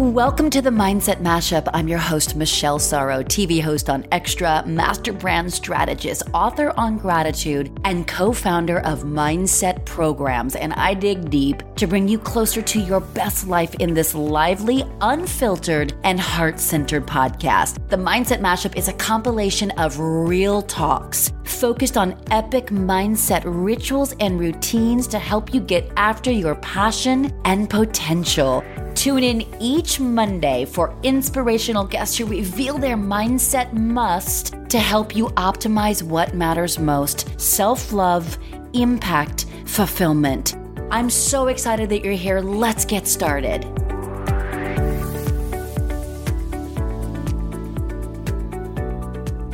Welcome to the Mindset Mashup. I'm your host, Michelle Sorro, TV host on Extra, master brand strategist, author on gratitude, and co founder of Mindset Programs. And I dig deep to bring you closer to your best life in this lively, unfiltered, and heart centered podcast. The Mindset Mashup is a compilation of real talks focused on epic mindset rituals and routines to help you get after your passion and potential. Tune in each Monday for inspirational guests who reveal their mindset must to help you optimize what matters most self love, impact, fulfillment. I'm so excited that you're here. Let's get started.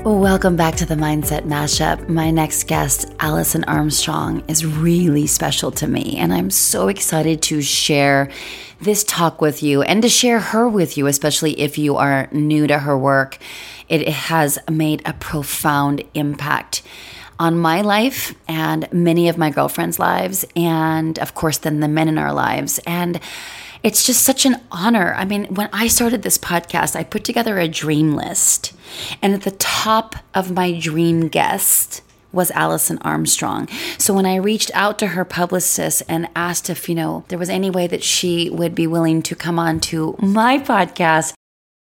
Welcome back to the Mindset Mashup. My next guest, Alison Armstrong, is really special to me, and I'm so excited to share this talk with you and to share her with you, especially if you are new to her work. It has made a profound impact on my life and many of my girlfriends' lives, and of course, then the men in our lives. And it's just such an honor. I mean, when I started this podcast, I put together a dream list. And at the top of my dream guest was Alison Armstrong. So when I reached out to her publicist and asked if, you know, there was any way that she would be willing to come on to my podcast,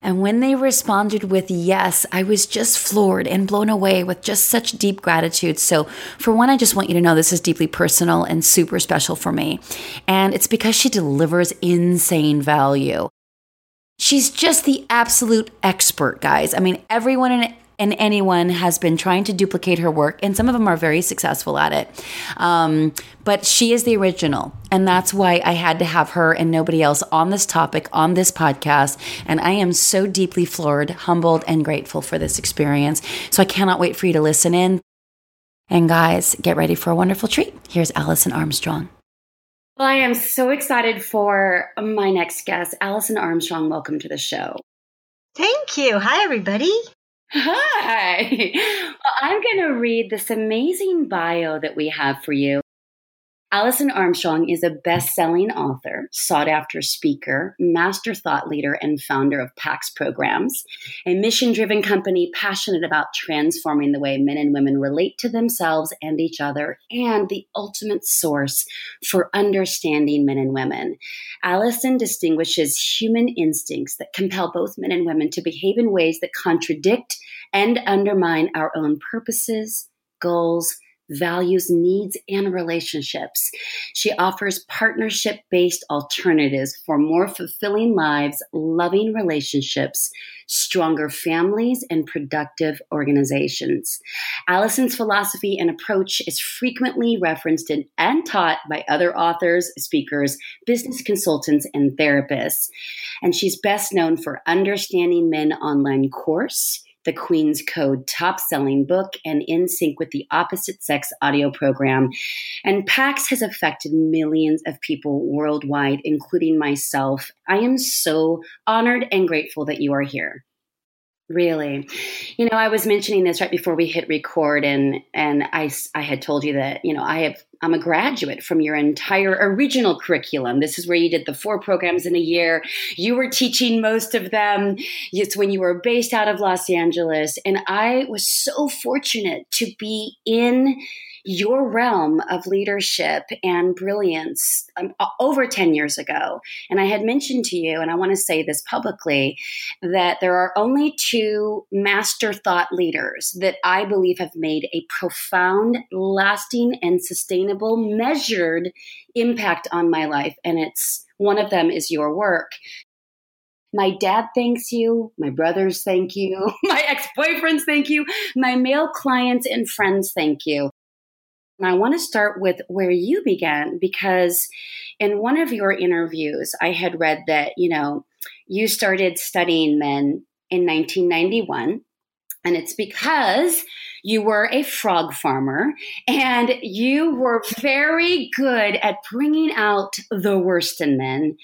and when they responded with yes, I was just floored and blown away with just such deep gratitude. So, for one, I just want you to know this is deeply personal and super special for me. And it's because she delivers insane value. She's just the absolute expert, guys. I mean, everyone in and anyone has been trying to duplicate her work, and some of them are very successful at it. Um, but she is the original, and that's why I had to have her and nobody else on this topic on this podcast. And I am so deeply floored, humbled, and grateful for this experience. So I cannot wait for you to listen in. And guys, get ready for a wonderful treat. Here's Alison Armstrong. Well, I am so excited for my next guest, Alison Armstrong. Welcome to the show. Thank you. Hi, everybody. Hi. Well, I'm going to read this amazing bio that we have for you. Alison Armstrong is a best selling author, sought after speaker, master thought leader, and founder of PAX Programs, a mission driven company passionate about transforming the way men and women relate to themselves and each other, and the ultimate source for understanding men and women. Alison distinguishes human instincts that compel both men and women to behave in ways that contradict and undermine our own purposes, goals, values needs and relationships. She offers partnership based alternatives for more fulfilling lives, loving relationships, stronger families, and productive organizations. Alison's philosophy and approach is frequently referenced in, and taught by other authors, speakers, business consultants, and therapists. And she's best known for Understanding Men online course the Queen's Code top selling book, and In Sync with the Opposite Sex audio program. And PAX has affected millions of people worldwide, including myself. I am so honored and grateful that you are here. Really, you know, I was mentioning this right before we hit record, and and I I had told you that you know I have I'm a graduate from your entire original curriculum. This is where you did the four programs in a year. You were teaching most of them. It's when you were based out of Los Angeles, and I was so fortunate to be in your realm of leadership and brilliance um, over 10 years ago. And I had mentioned to you, and I want to say this publicly, that there are only two master thought leaders that I believe have made a profound, lasting, and sustainable, measured impact on my life. And it's one of them is your work. My dad thanks you. My brothers thank you. My ex boyfriends thank you. My male clients and friends thank you. And I want to start with where you began because in one of your interviews, I had read that, you know, you started studying men in 1991. And it's because you were a frog farmer and you were very good at bringing out the worst in men.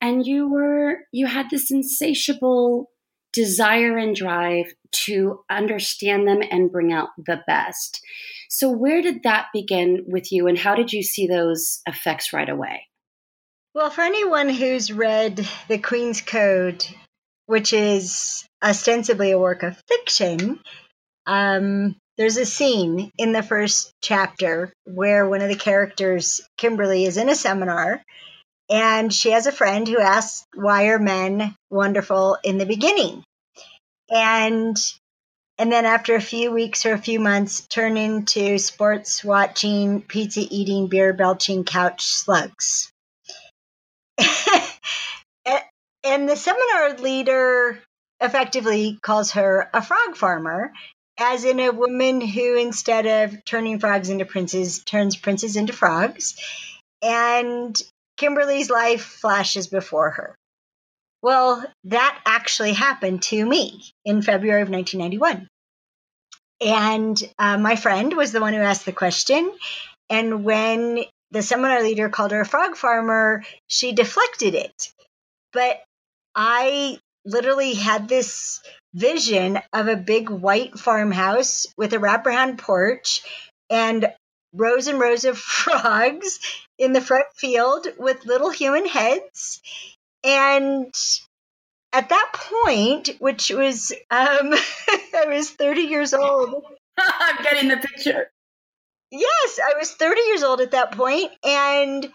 And you were, you had this insatiable desire and drive to understand them and bring out the best. So, where did that begin with you, and how did you see those effects right away? Well, for anyone who's read The Queen's Code, which is ostensibly a work of fiction, um, there's a scene in the first chapter where one of the characters, Kimberly, is in a seminar and she has a friend who asks, Why are men wonderful in the beginning? And and then after a few weeks or a few months turn into sports watching, pizza eating, beer belching couch slugs. and the seminar leader effectively calls her a frog farmer, as in a woman who, instead of turning frogs into princes, turns princes into frogs. And Kimberly's life flashes before her. Well, that actually happened to me in February of 1991. And uh, my friend was the one who asked the question. And when the seminar leader called her a frog farmer, she deflected it. But I literally had this vision of a big white farmhouse with a wraparound porch and rows and rows of frogs in the front field with little human heads. And at that point, which was, um, I was 30 years old. I'm getting the picture. Yes, I was 30 years old at that point, and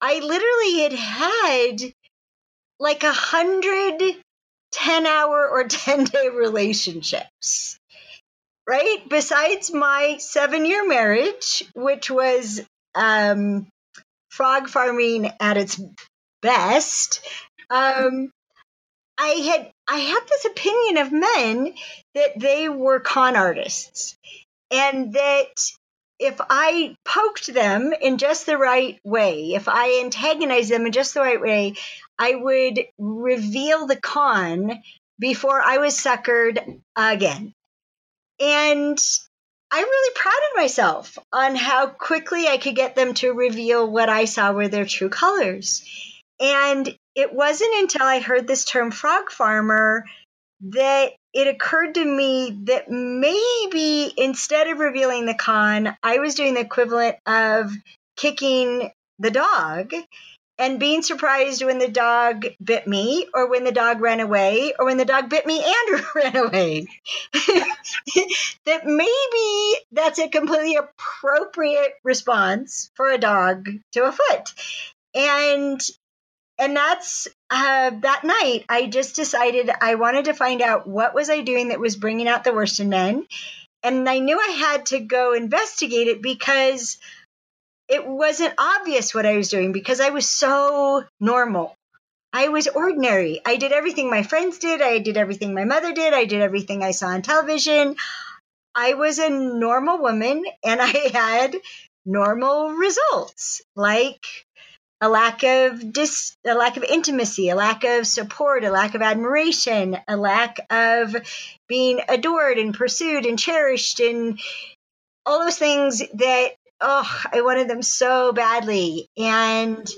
I literally had had like a hundred 10 hour or 10 day relationships, right? Besides my seven year marriage, which was um, frog farming at its best, um, I had I had this opinion of men that they were con artists and that if I poked them in just the right way, if I antagonized them in just the right way, I would reveal the con before I was suckered again. And I'm really proud of myself on how quickly I could get them to reveal what I saw were their true colors. And it wasn't until I heard this term frog farmer that it occurred to me that maybe instead of revealing the con, I was doing the equivalent of kicking the dog and being surprised when the dog bit me or when the dog ran away or when the dog bit me and ran away. That maybe that's a completely appropriate response for a dog to a foot. And and that's uh, that night i just decided i wanted to find out what was i doing that was bringing out the worst in men. And i knew i had to go investigate it because it wasn't obvious what i was doing because i was so normal. I was ordinary. I did everything my friends did. I did everything my mother did. I did everything i saw on television. I was a normal woman and i had normal results. Like a lack of dis a lack of intimacy a lack of support a lack of admiration a lack of being adored and pursued and cherished and all those things that oh i wanted them so badly. And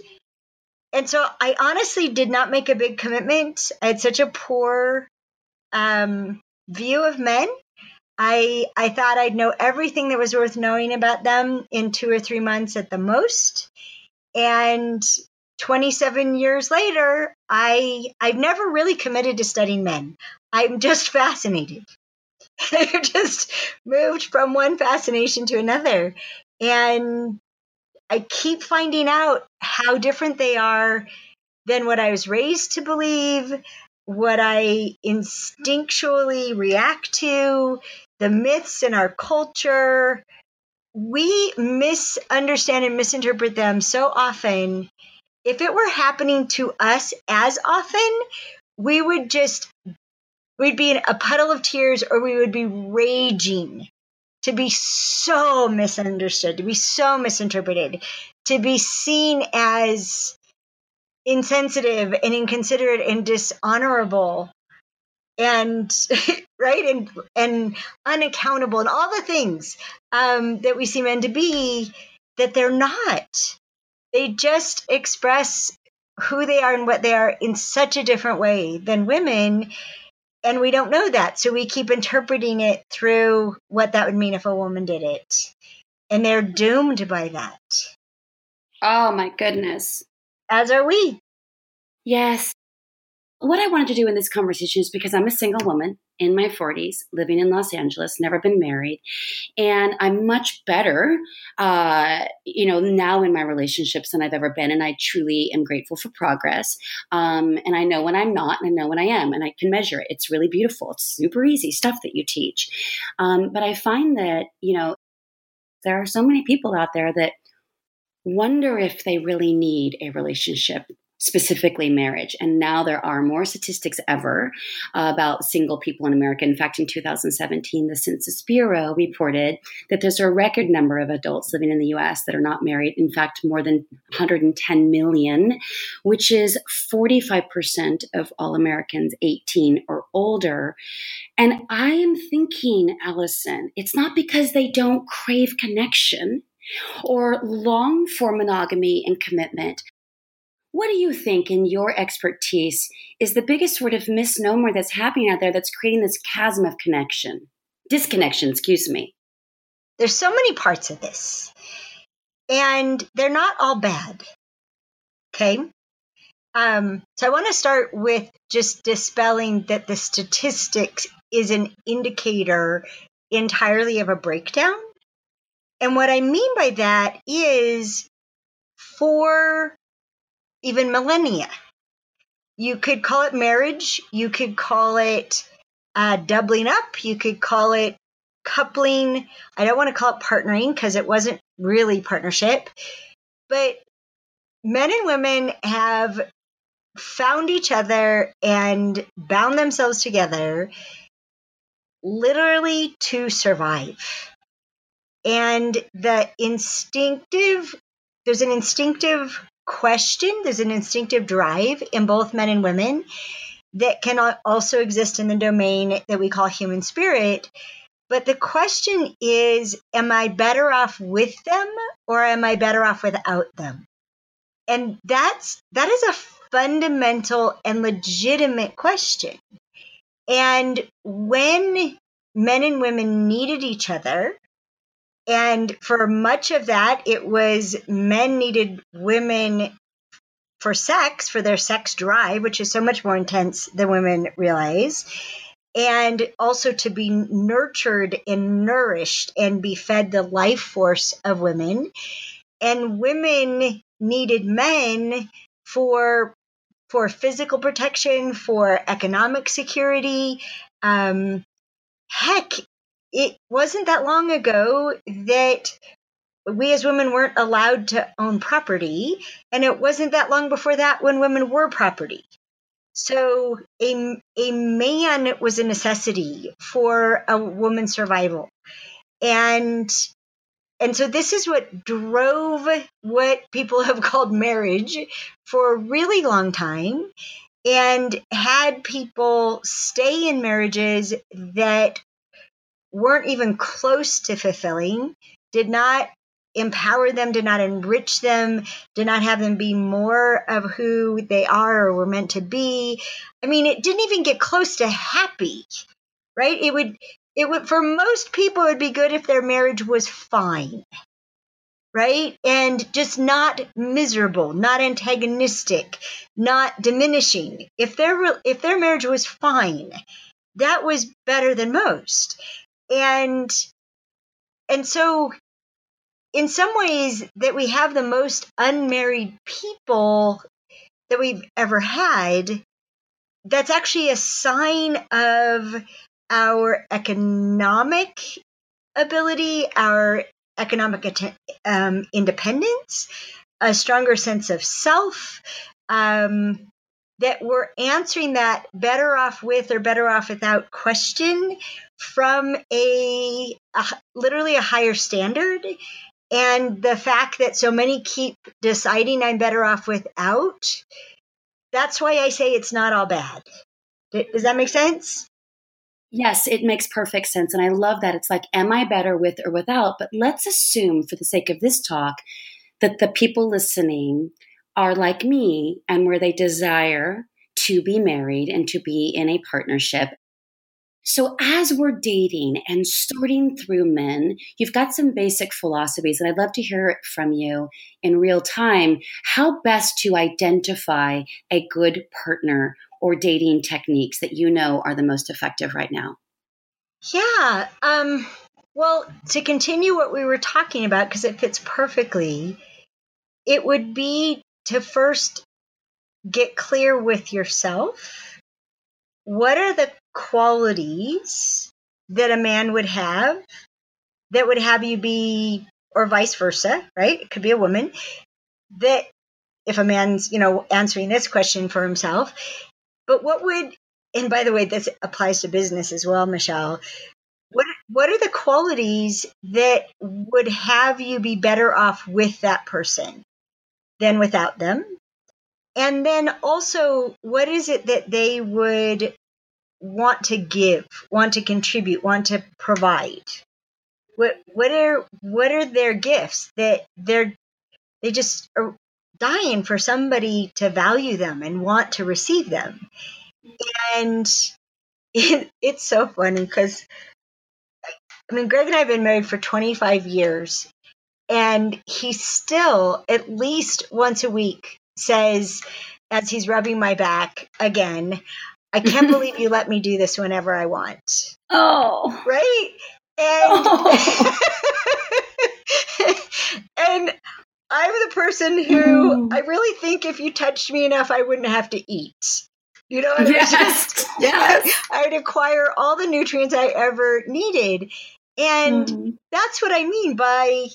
and so i honestly did not make a big commitment. I had such a poor um, view of men. I I thought I'd know everything that was worth knowing about them in two or three months at the most. And 27 years later, I I've never really committed to studying men. I'm just fascinated. I've just moved from one fascination to another. And I keep finding out how different they are than what I was raised to believe, what I instinctually react to, the myths in our culture, we misunderstand and misinterpret them so often. If it were happening to us as often, we would just we'd be in a puddle of tears or we would be raging to be so misunderstood, to be so misinterpreted, to be seen as insensitive and inconsiderate and dishonorable and right and and unaccountable and all the things um, that we see men to be that they're not. They just express who they are and what they are in such a different way than women and we don't know that. So we keep interpreting it through what that would mean if a woman did it. And they're doomed by that. Oh my goodness. As are we. Yes. What I wanted to do in this conversation is because I'm a single woman in my 40s, living in Los Angeles, never been married, and I'm much better, uh, you know, now in my relationships than I've ever been, and I truly am grateful for progress. Um, and I know when I'm not, and I know when I am, and I can measure it. It's really beautiful. It's super easy stuff that you teach. Um, but I find that you know there are so many people out there that wonder if they really need a relationship specifically marriage. And now there are more statistics ever about single people in America. In fact, in 2017, the Census Bureau reported that there's a record number of adults living in the US that are not married. In fact, more than 110 million, which is 45% of all Americans 18 or older. And I am thinking, Alison, it's not because they don't crave connection or long for monogamy and commitment, what do you think, in your expertise, is the biggest sort of misnomer that's happening out there that's creating this chasm of connection? Disconnection, excuse me. There's so many parts of this, and they're not all bad. Okay. Um, so I want to start with just dispelling that the statistics is an indicator entirely of a breakdown. And what I mean by that is for even millennia. You could call it marriage. You could call it uh, doubling up. You could call it coupling. I don't want to call it partnering because it wasn't really partnership. But men and women have found each other and bound themselves together literally to survive. And the instinctive, there's an instinctive question, there's an instinctive drive in both men and women that can also exist in the domain that we call human spirit. But the question is, am I better off with them or am I better off without them? And that's that is a fundamental and legitimate question. And when men and women needed each other, and for much of that, it was men needed women for sex, for their sex drive, which is so much more intense than women realize. And also to be nurtured and nourished and be fed the life force of women. And women needed men for for physical protection, for economic security. Um, heck, it wasn't that long ago that we as women weren't allowed to own property, and it wasn't that long before that when women were property. So a, a man was a necessity for a woman's survival. And and so this is what drove what people have called marriage for a really long time and had people stay in marriages that weren't even close to fulfilling, did not empower them, did not enrich them, did not have them be more of who they are or were meant to be. I mean, it didn't even get close to happy, right? It would, it would, for most people, it would be good if their marriage was fine, right? And just not miserable, not antagonistic, not diminishing. If their, if their marriage was fine, that was better than most and and so in some ways that we have the most unmarried people that we've ever had that's actually a sign of our economic ability our economic um, independence a stronger sense of self um, that we're answering that better off with or better off without question from a, a, literally a higher standard and the fact that so many keep deciding i'm better off without that's why i say it's not all bad does that make sense Yes, it makes perfect sense. And I love that. It's like, am I better with or without? But let's assume, for the sake of this talk, that the people listening are like me and where they desire to be married and to be in a partnership So, as we're dating and sorting through men, you've got some basic philosophies, and I'd love to hear it from you in real time how best to identify a good partner or dating techniques that you know are the most effective right now. Yeah. Um, well, to continue what we were talking about, because it fits perfectly, it would be to first get clear with yourself. What are the qualities that a man would have that would have you be, or vice versa, right? It could be a woman that if a man's, you know, answering this question for himself, but what would, and by the way, this applies to business as well, Michelle. What, what are the qualities that would have you be better off with that person than without them? And then also, what is it that they would want to give, want to contribute, want to provide? What what are what are their gifts that they're they just are dying for somebody to value them and want to receive them? And it, it's so funny because I mean, Greg and I have been married for 25 years, and he still, at least once a week, says, as he's rubbing my back again, I can't believe you let me do this whenever I want. Oh. Right? And oh. and I'm the person who mm. I really think if you touched me enough I wouldn't have to eat. You know yes. yes. I would acquire all the nutrients I ever needed. And mm. that's what I mean by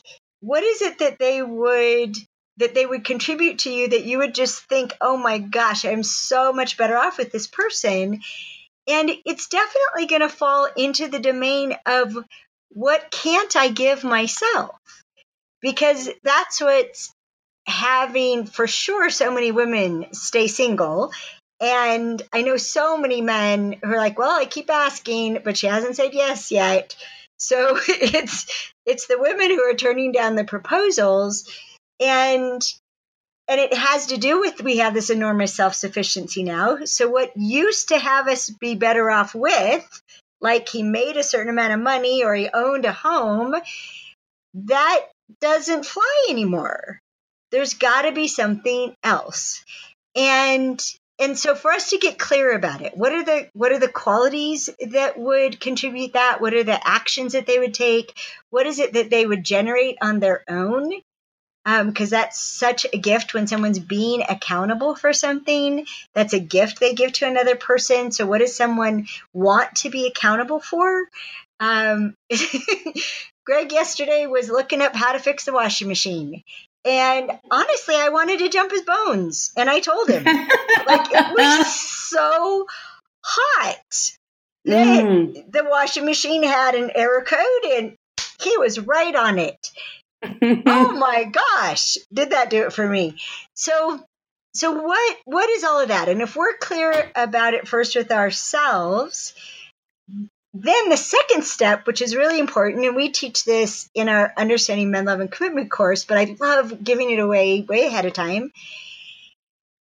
what is it that they would that they would contribute to you that you would just think, oh my gosh, I'm so much better off with this person. And it's definitely going to fall into the domain of what can't I give myself? Because that's what's having for sure so many women stay single. And I know so many men who are like, well, I keep asking, but she hasn't said yes yet. So it's it's the women who are turning down the proposals and and it has to do with we have this enormous self-sufficiency now. So what used to have us be better off with like he made a certain amount of money or he owned a home that doesn't fly anymore. There's got to be something else. And and so for us to get clear about it what are the what are the qualities that would contribute that what are the actions that they would take what is it that they would generate on their own because um, that's such a gift when someone's being accountable for something. That's a gift they give to another person. So, what does someone want to be accountable for? Um, Greg yesterday was looking up how to fix the washing machine. And honestly, I wanted to jump his bones. And I told him, like, it was so hot that mm. the washing machine had an error code and he was right on it oh my gosh, did that do it for me? So so what what is all of that? And if we're clear about it first with ourselves, then the second step, which is really important, and we teach this in our Understanding Men, Love, and Commitment course, but I love giving it away way ahead of time.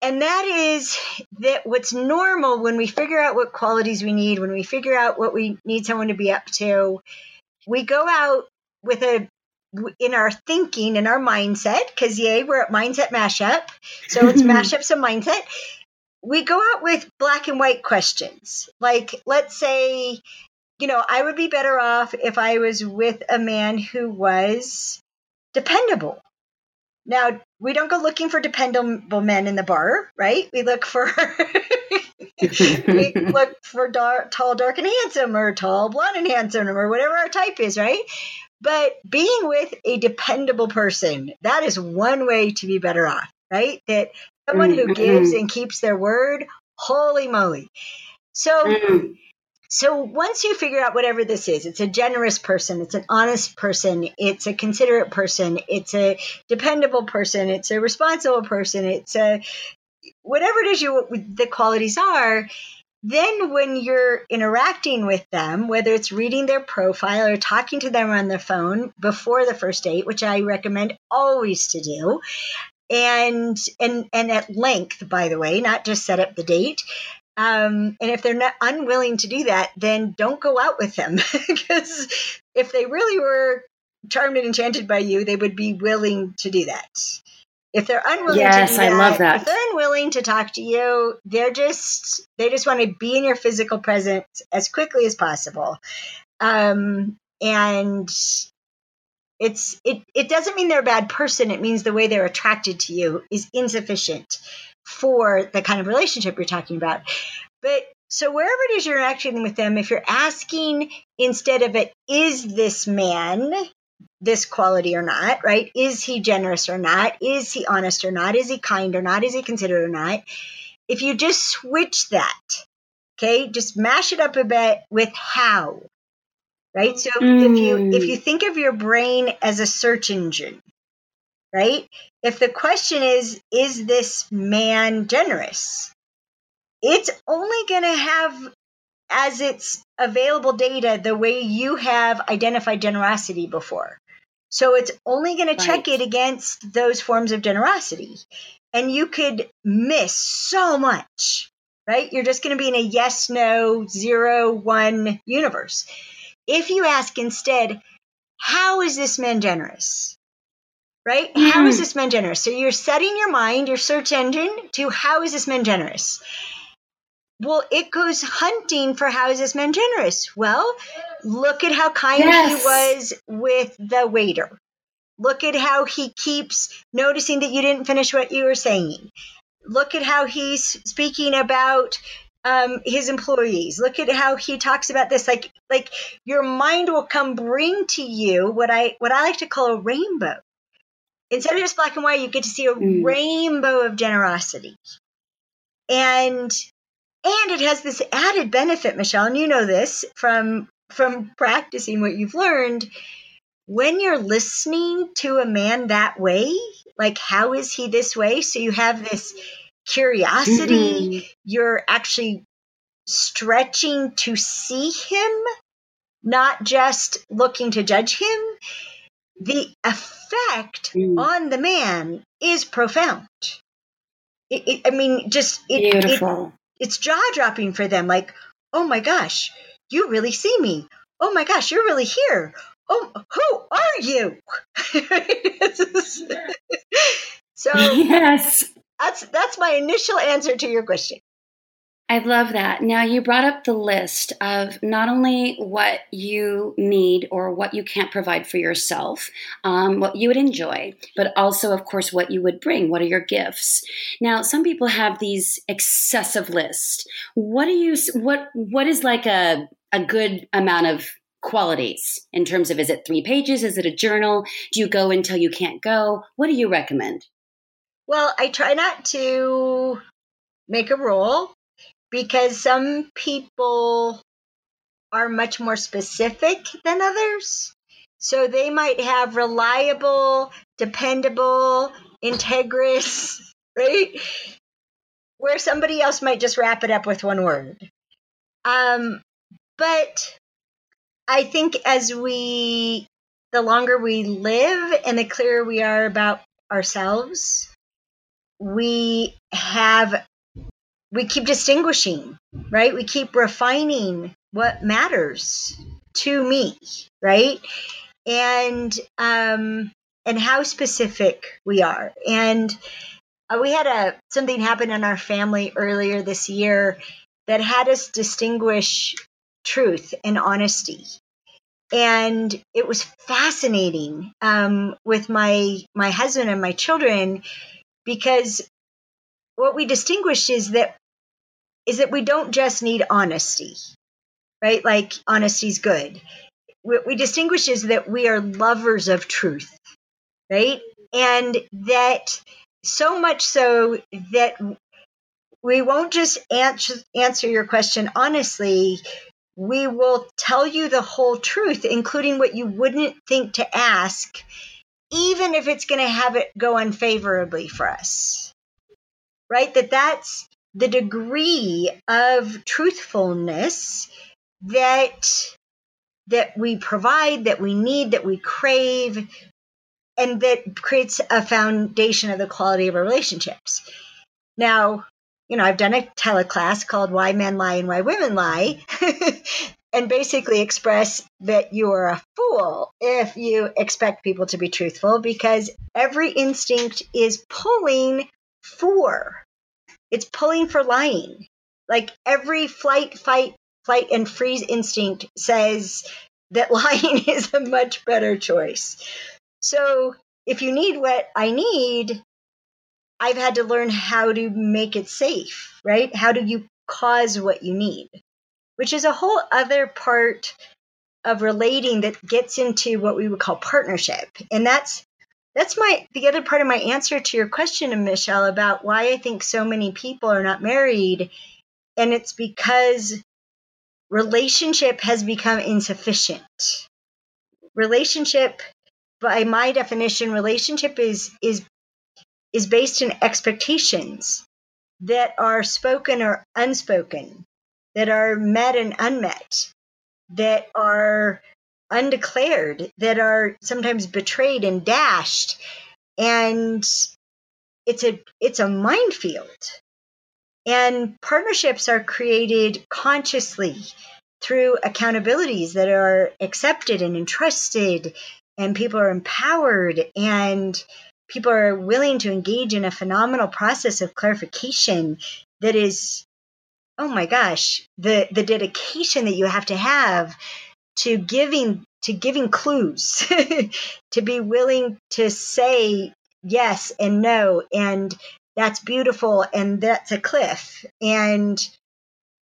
And that is that what's normal when we figure out what qualities we need, when we figure out what we need someone to be up to, we go out with a in our thinking in our mindset because yay we're at mindset mashup. So it's mashups of mindset. We go out with black and white questions. Like let's say you know i would be better off if i was with a man who was dependable now we don't go looking for dependable men in the bar right we look for we look for dark, tall dark and handsome or tall blonde and handsome or whatever our type is right but being with a dependable person, that is one way to be better off, right? That someone mm-hmm. who gives and keeps their word, holy moly. So, mm-hmm. So once you figure out whatever this is, it's a generous person, it's an honest person, it's a considerate person, it's a dependable person, it's a responsible person, it's a whatever it is you the qualities are then, when you're interacting with them, whether it's reading their profile or talking to them on the phone before the first date, which I recommend always to do, and and and at length, by the way, not just set up the date, Um, and if they're not unwilling to do that, then don't go out with them because if they really were charmed and enchanted by you, they would be willing to do that. If they're unwilling yes, to do that, I love that. if they're unwilling to talk to you, they're just they just want to be in your physical presence as quickly as possible. Um, and it's it it doesn't mean they're a bad person. It means the way they're attracted to you is insufficient for the kind of relationship you're talking about. But so wherever it is you're interacting with them, if you're asking instead of it, is this man this quality or not, right? Is he generous or not? Is he honest or not? Is he kind or not? Is he considerate or not? If you just switch that, okay, just mash it up a bit with how, right? So mm. if you if you think of your brain as a search engine, right? If the question is, is this man generous? It's only going to have as its available data the way you have identified generosity before. So it's only going right. to check it against those forms of generosity. And you could miss so much, right? You're just going to be in a yes, no, zero, one universe. If you ask instead, how is this man generous? Right? Mm. How is this man generous? So you're setting your mind, your search engine, to how is this man generous? Well, it goes hunting for how is this man generous? Well, look at how kind yes. he was with the waiter. Look at how he keeps noticing that you didn't finish what you were saying. Look at how he's speaking about um, his employees. Look at how he talks about this. Like, like your mind will come bring to you what I what I like to call a rainbow. Instead of just black and white, you get to see a mm. rainbow of generosity. And and it has this added benefit, Michelle, and you know this from from practicing what you've learned. When you're listening to a man that way, like how is he this way? So you have this curiosity, mm-hmm. you're actually stretching to see him, not just looking to judge him. The effect mm. on the man is profound. It, it, I mean, just it, beautiful it's jaw dropping for them. Like, oh my gosh, you really see me. Oh my gosh, you're really here. Oh, who are you? so yes, that's that's my initial answer to your question. I love that. Now, you brought up the list of not only what you need or what you can't provide for yourself, um, what you would enjoy, but also, of course, what you would bring. What are your gifts? Now, some people have these excessive lists. What do you? What What is like a a good amount of qualities in terms of is it three pages? Is it a journal? Do you go until you can't go? What do you recommend? Well, I try not to make a rule because some people are much more specific than others. So they might have reliable, dependable, integrous, right? Where somebody else might just wrap it up with one word. Um, but I think as we, the longer we live and the clearer we are about ourselves, we have we keep distinguishing, right? We keep refining what matters to me, right? And um and how specific we are. And uh, we had a something happen in our family earlier this year that had us distinguish truth and honesty and it was fascinating um, with my my husband and my children because what we distinguished is that is that we don't just need honesty, right? Like honesty's good. What we distinguish is that we are lovers of truth, right? And that so much so that we won't just answer, answer your question honestly. We will tell you the whole truth, including what you wouldn't think to ask, even if it's going to have it go unfavorably for us. Right? That that's the degree of truthfulness that that we provide, that we need, that we crave, and that creates a foundation of the quality of our relationships. Now, you know, I've done a teleclass called Why Men Lie and Why Women Lie. and basically express that you're a fool if you expect people to be truthful because every instinct is pulling for. It's pulling for lying. Like every flight, fight, flight, and freeze instinct says that lying is a much better choice. So if you need what I need, I've had to learn how to make it safe, right? How do you cause what you need? Which is a whole other part of relating that gets into what we would call partnership. And that's that's my the other part of my answer to your question, Michelle, about why I think so many people are not married. And it's because relationship has become insufficient. Relationship, by my definition, relationship is is is based in expectations that are spoken or unspoken, that are met and unmet, that are undeclared, that are sometimes betrayed and dashed. And it's a it's a minefield. And partnerships are created consciously through accountabilities that are accepted and entrusted and people are empowered and people are willing to engage in a phenomenal process of clarification that is oh my gosh the the dedication that you have to have to giving to giving clues to be willing to say yes and no and that's beautiful and that's a cliff. And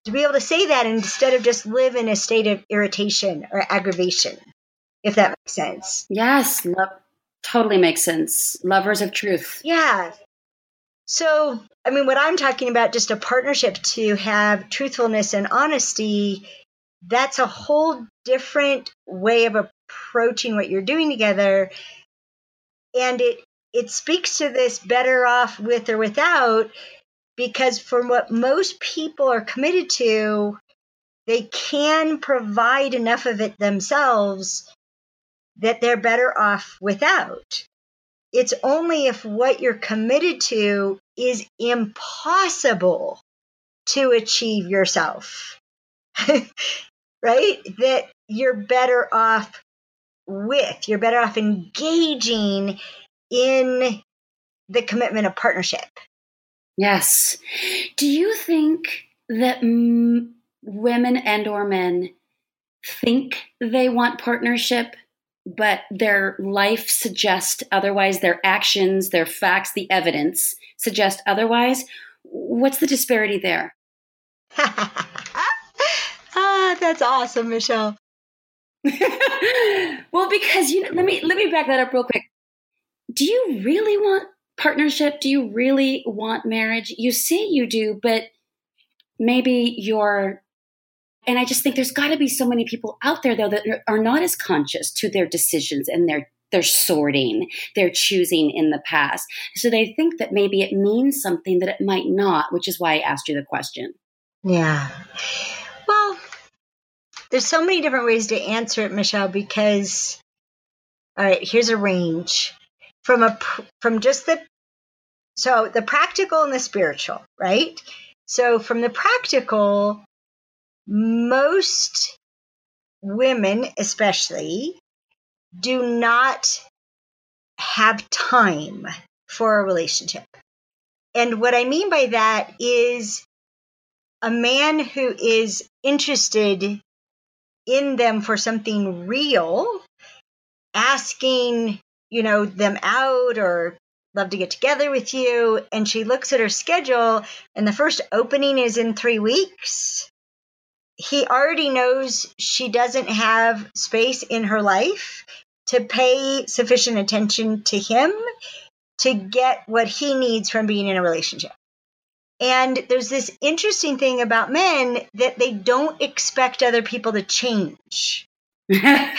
to be able to say that instead of just live in a state of irritation or aggravation if that makes sense. Yes love totally makes sense. Lovers of truth. Yeah. So i mean what i'm talking about just a partnership to have truthfulness and honesty that's a whole different way of approaching what you're doing together. And it it speaks to this better off with or without because for what most people are committed to they can provide enough of it themselves that they're better off without. It's only if what you're committed to is impossible to achieve yourself right? That you're better off with, you're better off engaging in the commitment of partnership. Yes. Do you think that m- women and or men think they want partnership but their life suggests otherwise their actions their facts the evidence suggest otherwise what's the disparity there Ah, that's awesome, Michelle. well, because you know, let me let me back that up real quick. Do you really want partnership? Do you really want marriage? You say you do, but maybe you're and I just think there's got to be so many people out there though that are not as conscious to their decisions and their their sorting, their choosing in the past. So they think that maybe it means something that it might not, which is why I asked you the question. Yeah. There's so many different ways to answer it, Michelle, because all right, here's a range from a from just the so the practical and the spiritual, right? So from the practical, most women especially do not have time for a relationship. And what I mean by that is a man who is interested in them for something real, asking, you know, them out or love to get together with you. And she looks at her schedule, and the first opening is in three weeks. He already knows she doesn't have space in her life to pay sufficient attention to him to get what he needs from being in a relationship. And there's this interesting thing about men that they don't expect other people to change. right.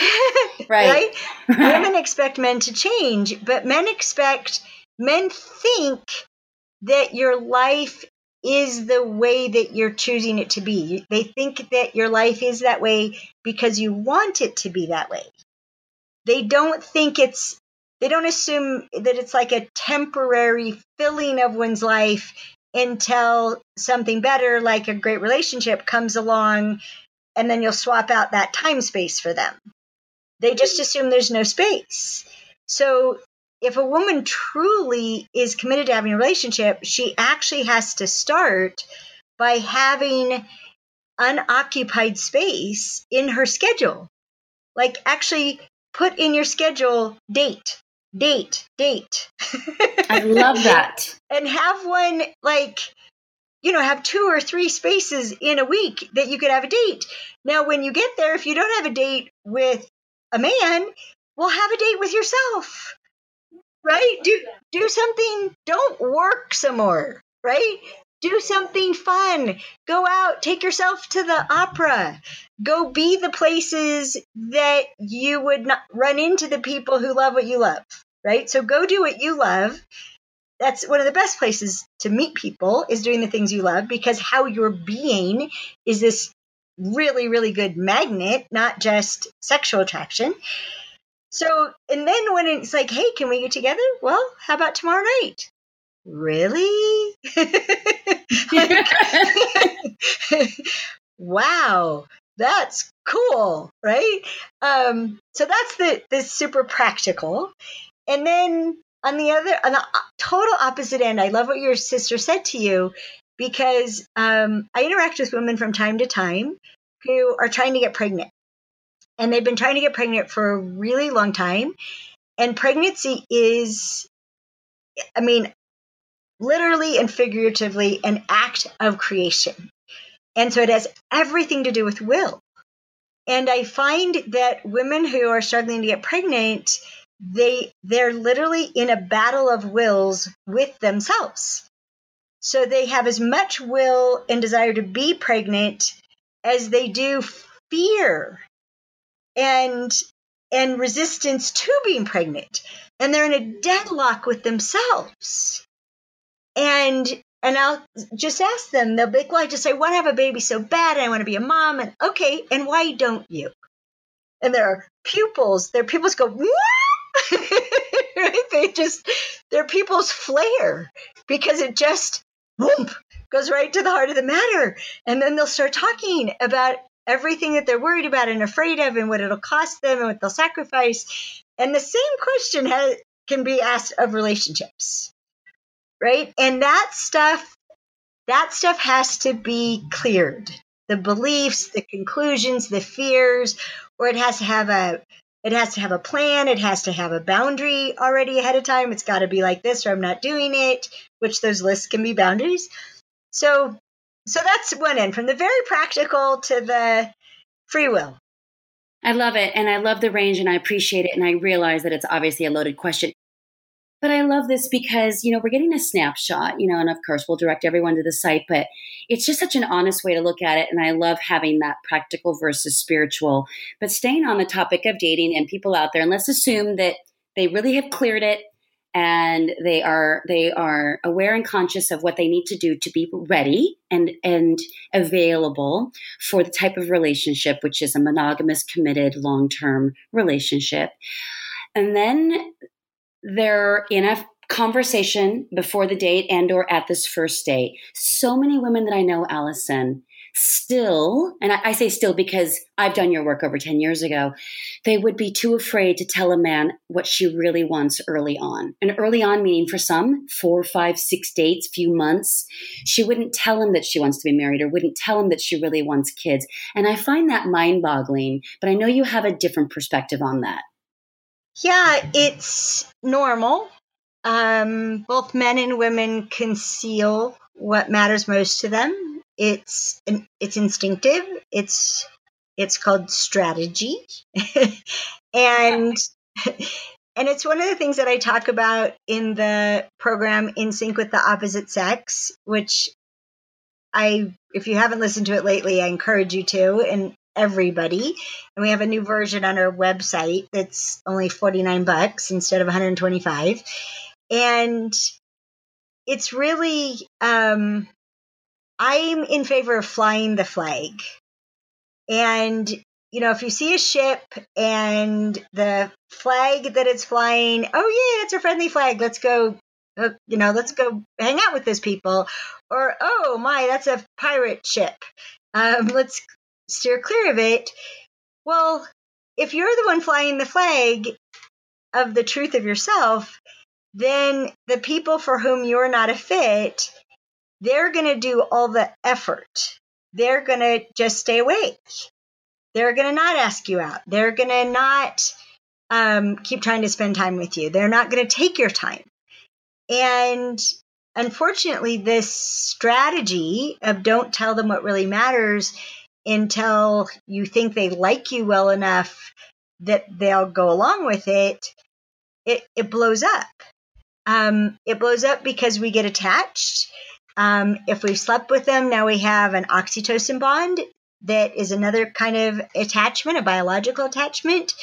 right? Women expect men to change, but men expect, men think that your life is the way that you're choosing it to be. They think that your life is that way because you want it to be that way. They don't think it's, they don't assume that it's like a temporary filling of one's life until something better, like a great relationship, comes along, and then you'll swap out that time space for them. They just assume there's no space. So if a woman truly is committed to having a relationship, she actually has to start by having unoccupied space in her schedule. Like, actually, put in your schedule date, date, date. I love that. and have one, like, you know, have two or three spaces in a week that you could have a date. Now, when you get there, if you don't have a date with a man, well, have a date with yourself right? Do do something. Don't work some more, right? Do something fun. Go out, take yourself to the opera. Go be the places that you would not run into the people who love what you love, right? So go do what you love. That's one of the best places to meet people is doing the things you love because how you're being is this really, really good magnet, not just sexual attraction. So, and then when it's like, hey, can we get together? Well, how about tomorrow night? Really? wow, that's cool, right? Um, so that's the the super practical. And then on the other, on the total opposite end, I love what your sister said to you because um, I interact with women from time to time who are trying to get pregnant and they've been trying to get pregnant for a really long time. And pregnancy is, I mean, literally and figuratively an act of creation. And so it has everything to do with will. And I find that women who are struggling to get pregnant, they they're literally in a battle of wills with themselves. So they have as much will and desire to be pregnant as they do fear and and resistance to being pregnant. And they're in a deadlock with themselves. And and i'll just ask them they'll be like well i just i want to have a baby so bad i want to be a mom and okay and why don't you? And their pupils their pupils go they just their people's flair because it just whoomp, goes right to the heart of the matter and then they'll start talking about everything that they're worried about and afraid of and what it'll cost them and what they'll sacrifice. And the same question has, can be asked of relationships, right? And that stuff, that stuff has to be cleared. The beliefs, the conclusions, the fears, or it has to have a it has to have a plan. It has to have a boundary already ahead of time. It's got to be like this, or I'm not doing it. Which those lists can be boundaries. So so that's one end from the very practical to the free will. I love it. And I love the range and I appreciate it. And I realize that it's obviously a loaded question. But I love this because, you know, we're getting a snapshot, you know, and of course we'll direct everyone to the site, but it's just such an honest way to look at it. And I love having that practical versus spiritual. But staying on the topic of dating and people out there, and let's assume that they really have cleared it and they are they are aware and conscious of what they need to do to be ready and and available for the type of relationship which is a monogamous committed long-term relationship and then they're in a conversation before the date and or at this first date so many women that i know Alison still, and I, I, say still because I've done your work over 10 years ago, they would be too afraid to tell a man what she really wants early on. And early on, meaning for some, four, five, six dates, few months, she wouldn't tell him that she wants to be married or wouldn't tell him that she really wants kids. And I find that mind boggling, but I know you have a different perspective on that. Yeah, it's normal. Um, both men and women conceal what matters most to them it's it's instinctive. It's it's called strategy, and and it's one of the things that I talk about in the program In Sync with the Opposite Sex, which I if you haven't listened to it lately, I encourage you to, and everybody. And we have a new version on our website that's only 49 bucks instead of 125. And it's really um, I'm in favor of flying the flag. And, you know, if you see a ship and the flag that it's flying, oh, yeah, it's a friendly flag, let's go Uh, you know, let's go hang out with those people. Or, oh my, that's a pirate ship. Um, let's steer clear of it. Well, if you're the one flying the flag of the truth of yourself, then the people for whom you're not a fit, they're going to do all the effort. They're going to just stay awake. They're going to not ask you out. They're going to not um, keep trying to spend time with you. They're not going to take your time. And unfortunately, this strategy of don't tell them what really matters until you think they like you well enough that they'll go along with it, it, it blows up. Um, it blows up because we get attached. Um, if we've slept with them, now we have an oxytocin bond that is another kind of attachment, a biological attachment.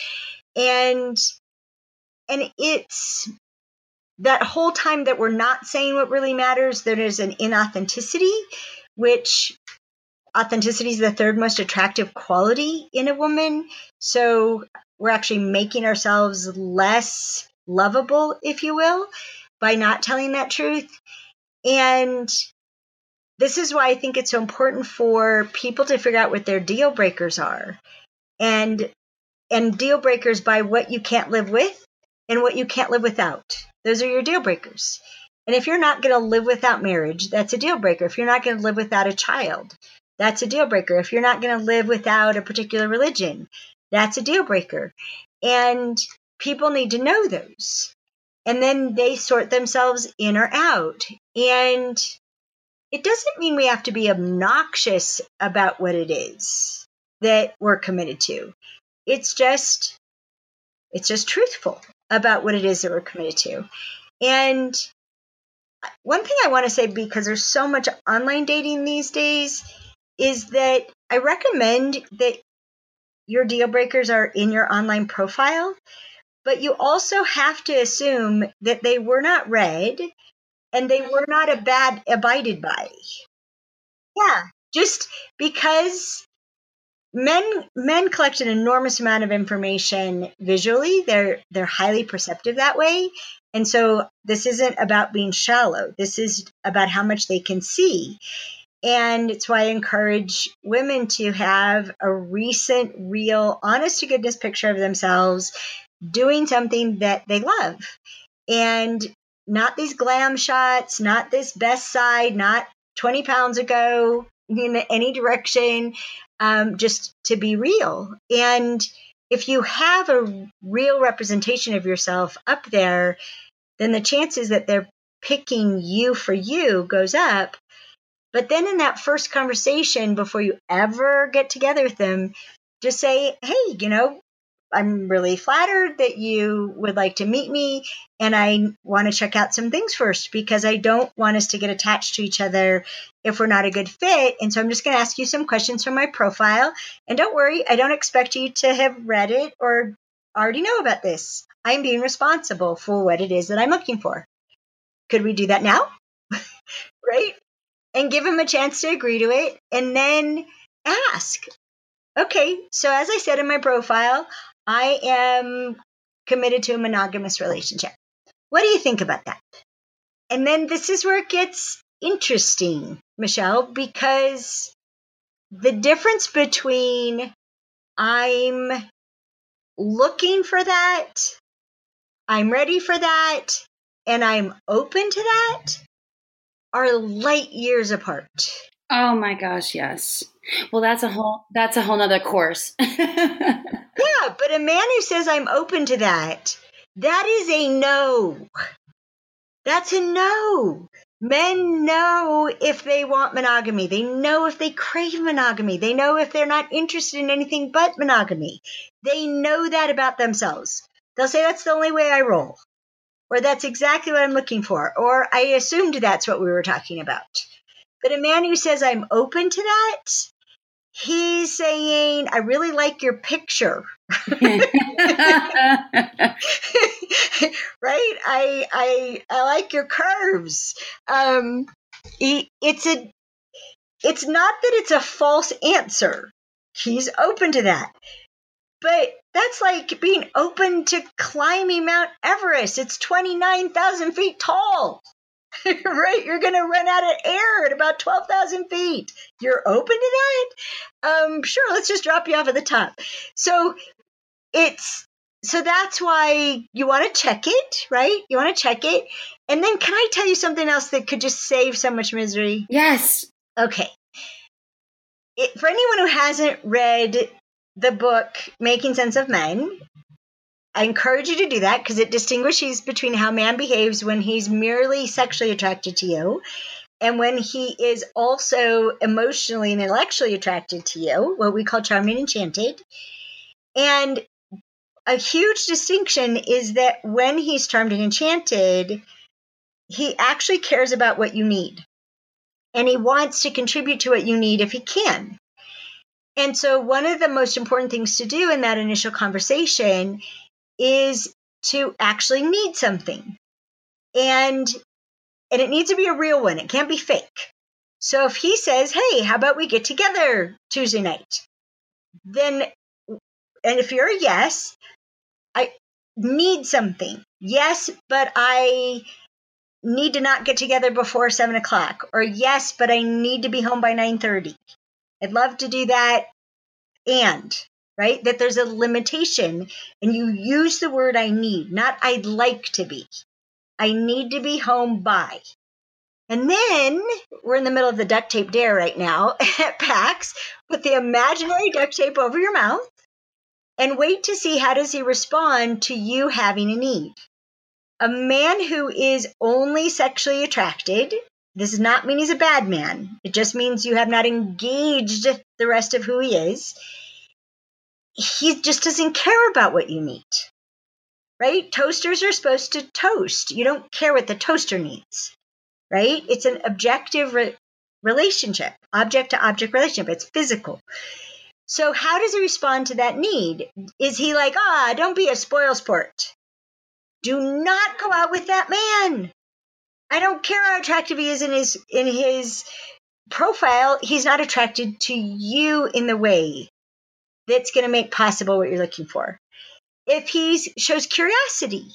And and it's that whole time that we're not saying what really matters, there is an inauthenticity, which authenticity is the third most attractive quality in a woman. So we're actually making ourselves less lovable, if you will, by not telling that truth. And this is why I think it's so important for people to figure out what their deal breakers are. And and deal breakers by what you can't live with and what you can't live without. Those are your deal breakers. And if you're not going to live without marriage, that's a deal breaker. If you're not going to live without a child, that's a deal breaker. If you're not going to live without a particular religion, that's a deal breaker. And people need to know those. And then they sort themselves in or out. And it doesn't mean we have to be obnoxious about what it is that we're committed to. It's just it's just truthful about what it is that we're committed to. And one thing I want to say because there's so much online dating these days is that I recommend that your deal breakers are in your online profile, but you also have to assume that they were not read and they were not a bad abided by. Yeah, just because men men collect an enormous amount of information visually. They're they're highly perceptive that way. And so this isn't about being shallow. This is about how much they can see. And it's why I encourage women to have a recent, real, honest to goodness picture of themselves doing something that they love. And not these glam shots, not this best side, not 20 pounds ago in any direction, um, just to be real. And if you have a real representation of yourself up there, then the chances that they're picking you for you goes up but then in that first conversation, before you ever get together with them, just say, hey, you know, I'm really flattered that you would like to meet me, and I want to check out some things first because I don't want us to get attached to each other if we're not a good fit. And so I'm just going to ask you some questions from my profile. And don't worry, I don't expect you to have read it or already know about this. I'm being responsible for what it is that I'm looking for. Could we do that now? right? And give him a chance to agree to it and then ask. Okay, so as I said in my profile, I am committed to a monogamous relationship. What do you think about that? And then this is where it gets interesting, Michelle, because the difference between I'm looking for that, I'm ready for that, and I'm open to that are light years apart. Oh my gosh, yes. Well, that's a whole that's a whole nother course. yeah, but a man who says I'm open to that, that is a no. That's a no. Men know if they want monogamy. They know if they crave monogamy. They know if they're not interested in anything but monogamy. They know that about themselves. They'll say that's the only way I roll or that's exactly what I'm looking for, or I assumed that's what we were talking about. But a man who says, I'm open to that, he's saying, I really like your picture. right? I, I, I like your curves. Um, it's a, it's not that it's a false answer. He's open to that. But that's like being open to climbing Mount Everest. It's 29,000 feet tall. right? You're going to run out of air at about 12,000 feet. You're open to that? Um, sure, let's just drop you off at the top. So it's so that's why you want to check it, right? You want to check it. And then can I tell you something else that could just save so much misery? Yes. Okay. It, for anyone who hasn't read the book Making Sense of Men, I encourage you to do that because it distinguishes between how man behaves when he's merely sexually attracted to you and when he is also emotionally and intellectually attracted to you, what we call charming and enchanted. And a huge distinction is that when he's charmed and enchanted, he actually cares about what you need. And he wants to contribute to what you need if he can. And so, one of the most important things to do in that initial conversation is to actually need something. And and it needs to be a real one. It can't be fake. So if he says, "Hey, how about we get together Tuesday night?" then and if you're a yes, I need something. Yes, but I need to not get together before seven o'clock. Or yes, but I need to be home by nine thirty. I'd love to do that. And right? That there's a limitation and you use the word I need, not I'd like to be. I need to be home by. And then we're in the middle of the duct tape dare right now at PAX. Put the imaginary duct tape over your mouth and wait to see how does he respond to you having a need. A man who is only sexually attracted, this does not mean he's a bad man. It just means you have not engaged the rest of who he is he just doesn't care about what you need. Right? Toasters are supposed to toast. You don't care what the toaster needs. Right? It's an objective re- relationship, object to object relationship. It's physical. So, how does he respond to that need? Is he like, ah, don't be a spoil sport? Do not go out with that man. I don't care how attractive he is in his in his profile. He's not attracted to you in the way that's going to make possible what you're looking for. If he shows curiosity,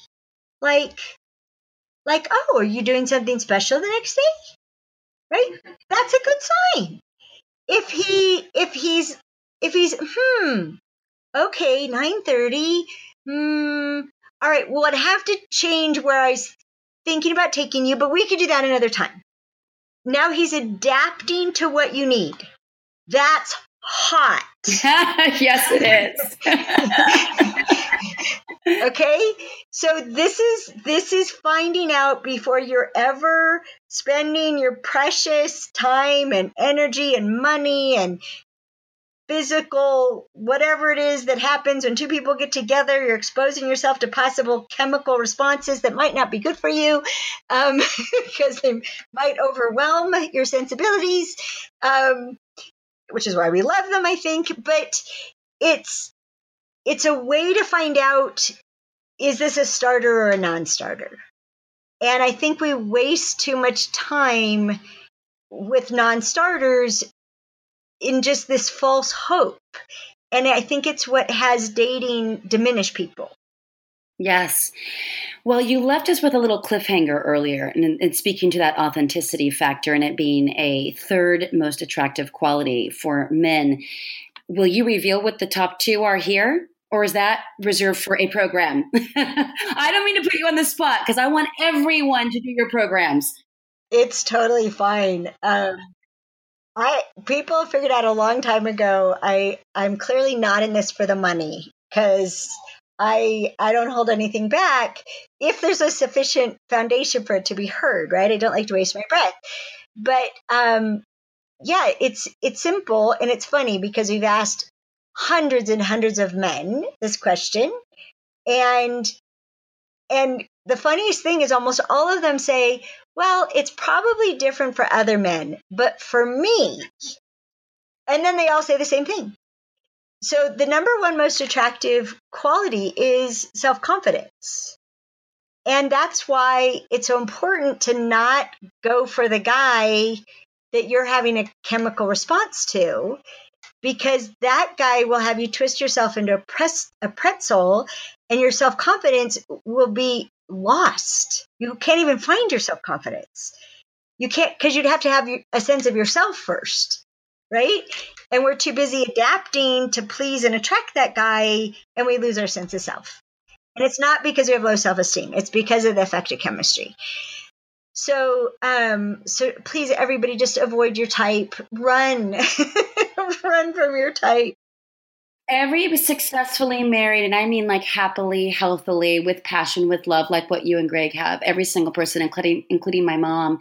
like, like, oh, are you doing something special the next day? Right? That's a good sign. If he, if he's, if he's, hmm, okay, 930, hmm, all right, well, I'd have to change where I thinking about taking you, but we could do that another time. Now he's adapting to what you need. That's hot. yes, it is. okay? So this is this is finding out before you're ever spending your precious time and energy and money and physical whatever it is that happens when two people get together you're exposing yourself to possible chemical responses that might not be good for you um, because they might overwhelm your sensibilities um, which is why we love them, I think. But it's it's a way to find out is this a starter or a non-starter. And I think we waste too much time with non-starters in just this false hope. And I think it's what has dating diminish people. Yes. Well, you left us with a little cliffhanger earlier, and, and, speaking to that authenticity factor and it being a third most attractive quality for men. Will you reveal what the top two are here? Or is that reserved for a program? I don't mean to put you on the spot because I want everyone to do your programs. It's totally fine. Um, I people figured out a long time ago. I I'm clearly not in this for the money because I I don't hold anything back if there's a sufficient foundation for it to be heard, right? I don't like to waste my breath. But um yeah, it's it's simple and it's funny because we've asked hundreds and hundreds of men this question and and the funniest thing is almost all of them say, well, it's probably different for other men, but for me, and then they all say the same thing. So, the number one most attractive quality is self confidence. And that's why it's so important to not go for the guy that you're having a chemical response to. because that guy will have you twist yourself into a, press, a pretzel and your self confidence will be lost. You can't even find your self confidence. You can't, because you'd have to have a sense of yourself first, right? And we're too busy adapting to please and attract that guy, and we lose our sense of self. And it's not because we have low self esteem, it's because of the effect of chemistry. So, um, so please, everybody, just avoid your type. Run, run from your type. Every successfully married, and I mean like happily, healthily, with passion, with love, like what you and Greg have. Every single person, including including my mom,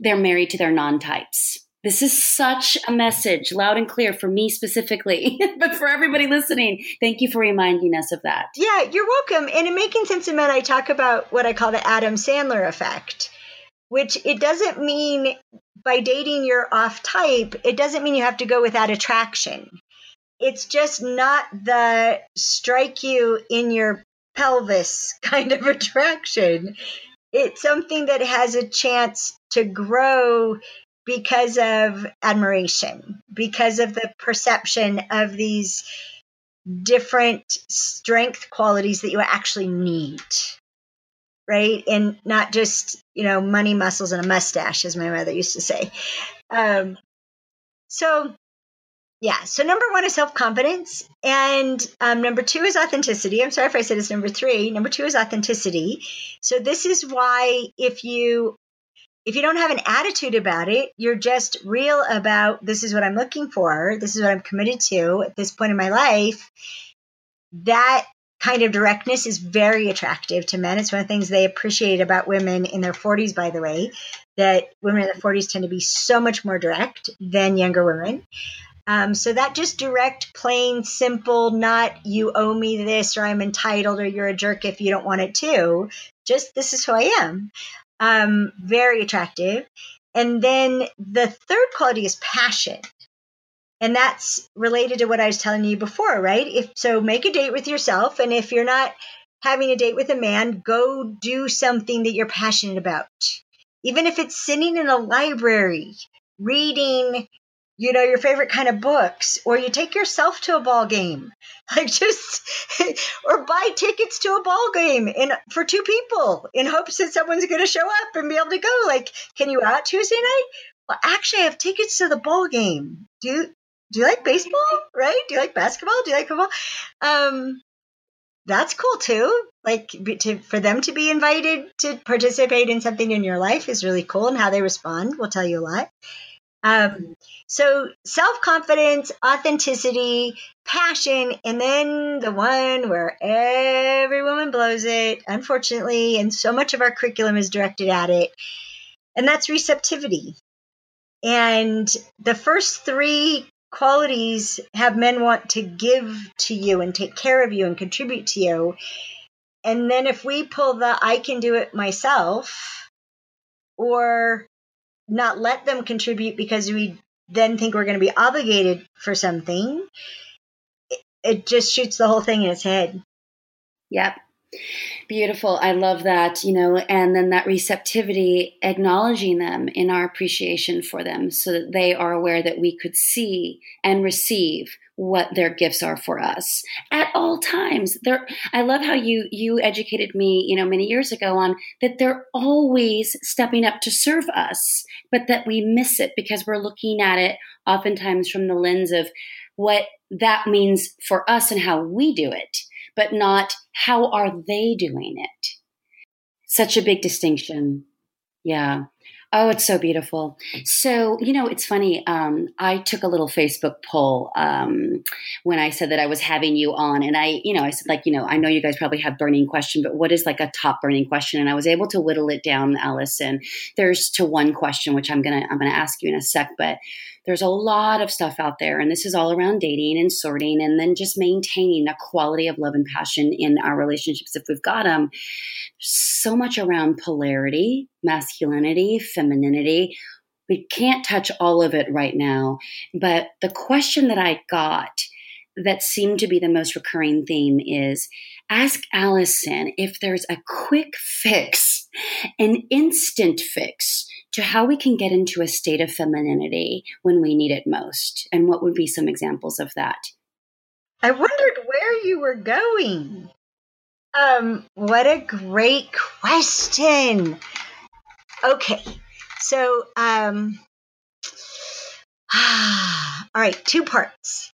they're married to their non-types. This is such a message, loud and clear for me specifically, but for everybody listening. Thank you for reminding us of that. Yeah, you're welcome. And in Making Sense of Men, I talk about what I call the Adam Sandler effect, which it doesn't mean by dating you're off type, it doesn't mean you have to go without attraction. It's just not the strike you in your pelvis kind of attraction. It's something that has a chance to grow because of admiration, because of the perception of these different strength qualities that you actually need. Right. And not just, you know, money, muscles, and a mustache, as my mother used to say. Um, so, yeah. So, number one is self confidence. And um, number two is authenticity. I'm sorry if I said it's number three. Number two is authenticity. So, this is why if you if you don't have an attitude about it, you're just real about this is what I'm looking for, this is what I'm committed to at this point in my life, that kind of directness is very attractive to men. It's one of the things they appreciate about women in their 40s, by the way, that women in their 40s tend to be so much more direct than younger women. Um, so that just direct, plain, simple, not you owe me this or I'm entitled or you're a jerk if you don't want it too. Just this is who I am um, very attractive. And then the third quality is passion. And that's related to what I was telling you before, right? If so, make a date with yourself. And if you're not having a date with a man, go do something that you're passionate about. Even if it's sitting in a library, reading you know your favorite kind of books or you take yourself to a ball game. Like just or buy tickets to a ball game in for two people in hopes that someone's going to show up and be able to go. Like can you out tuesday night? Well actually i have tickets to the ball game. Do you do you like baseball? Right? Do you like basketball? Do you like football? Um that's cool too. Like to, for them to be invited to participate in something in your life is really cool and how they respond will tell you a lot um, so self confidence, authenticity, passion, and then the one where every woman blows it, unfortunately, and so much of our curriculum is directed at it, and that's receptivity. And the first three qualities have men want to give to you and take care of you and contribute to you. And then if we pull the I can do it myself, or not let them contribute because we then think we're going to be obligated for something, it, it just shoots the whole thing in its head. Yep. Beautiful. I love that, you know, and then that receptivity, acknowledging them in our appreciation for them so that they are aware that we could see and receive what their gifts are for us at all times. They're, I love how you you educated me, you know, many years ago on that they're always stepping up to serve us, but that we miss it because we're looking at it oftentimes from the lens of what that means for us and how we do it, but not how are they doing it. Such a big distinction. Yeah. Oh, it's so beautiful. So, you know, it's funny. Um, I took a little Facebook poll um, when I said that I was having you on, and I, you know, I said like, you know, I know you guys probably have burning question, but what is like a top burning question? And I was able to whittle it down, Alison. There's to one question, which I'm gonna I'm gonna ask you in a sec, but there's a lot of stuff out there, and this is all around dating and sorting, and then just maintaining a quality of love and passion in our relationships if we've got them. So much around polarity, masculinity, femininity. We can't touch all of it right now, but the question that I got that seemed to be the most recurring theme is ask Alison if there's a quick fix, an instant fix to how we can get into a state of femininity when we need it most. And what would be some examples of that? I wondered where you were going. Um, what a great question. Okay. So, um, all right, two parts.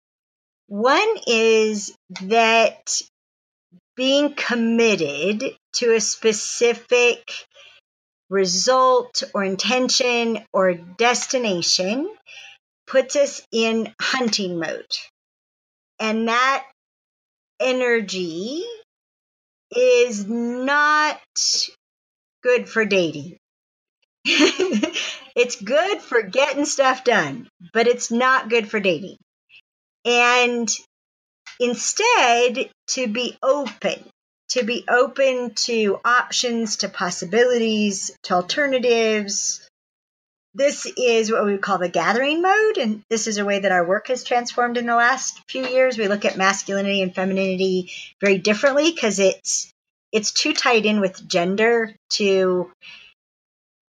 One is that being committed to a specific result or intention or destination puts us in hunting mode. And that energy is not good for dating. it's good for getting stuff done, but it's not good for dating. And instead, to be open, to be open to options, to possibilities, to alternatives. This is what we call the gathering mode, and this is a way that our work has transformed in the last few years. We look at masculinity and femininity very differently because it's it's too tied in with gender to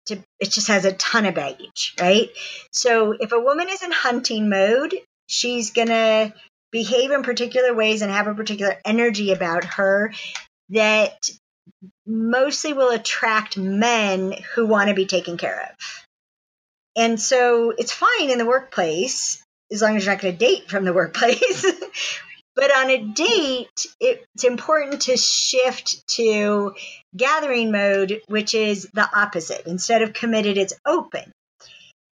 to it just has a ton of baggage, right? So if a woman is in hunting mode, she's gonna behave in particular ways and have a particular energy about her that mostly will attract men who want to be taken care of. And so it's fine in the workplace as long as you're not going to date from the workplace. but on a date, it's important to shift to gathering mode, which is the opposite. Instead of committed, it's open.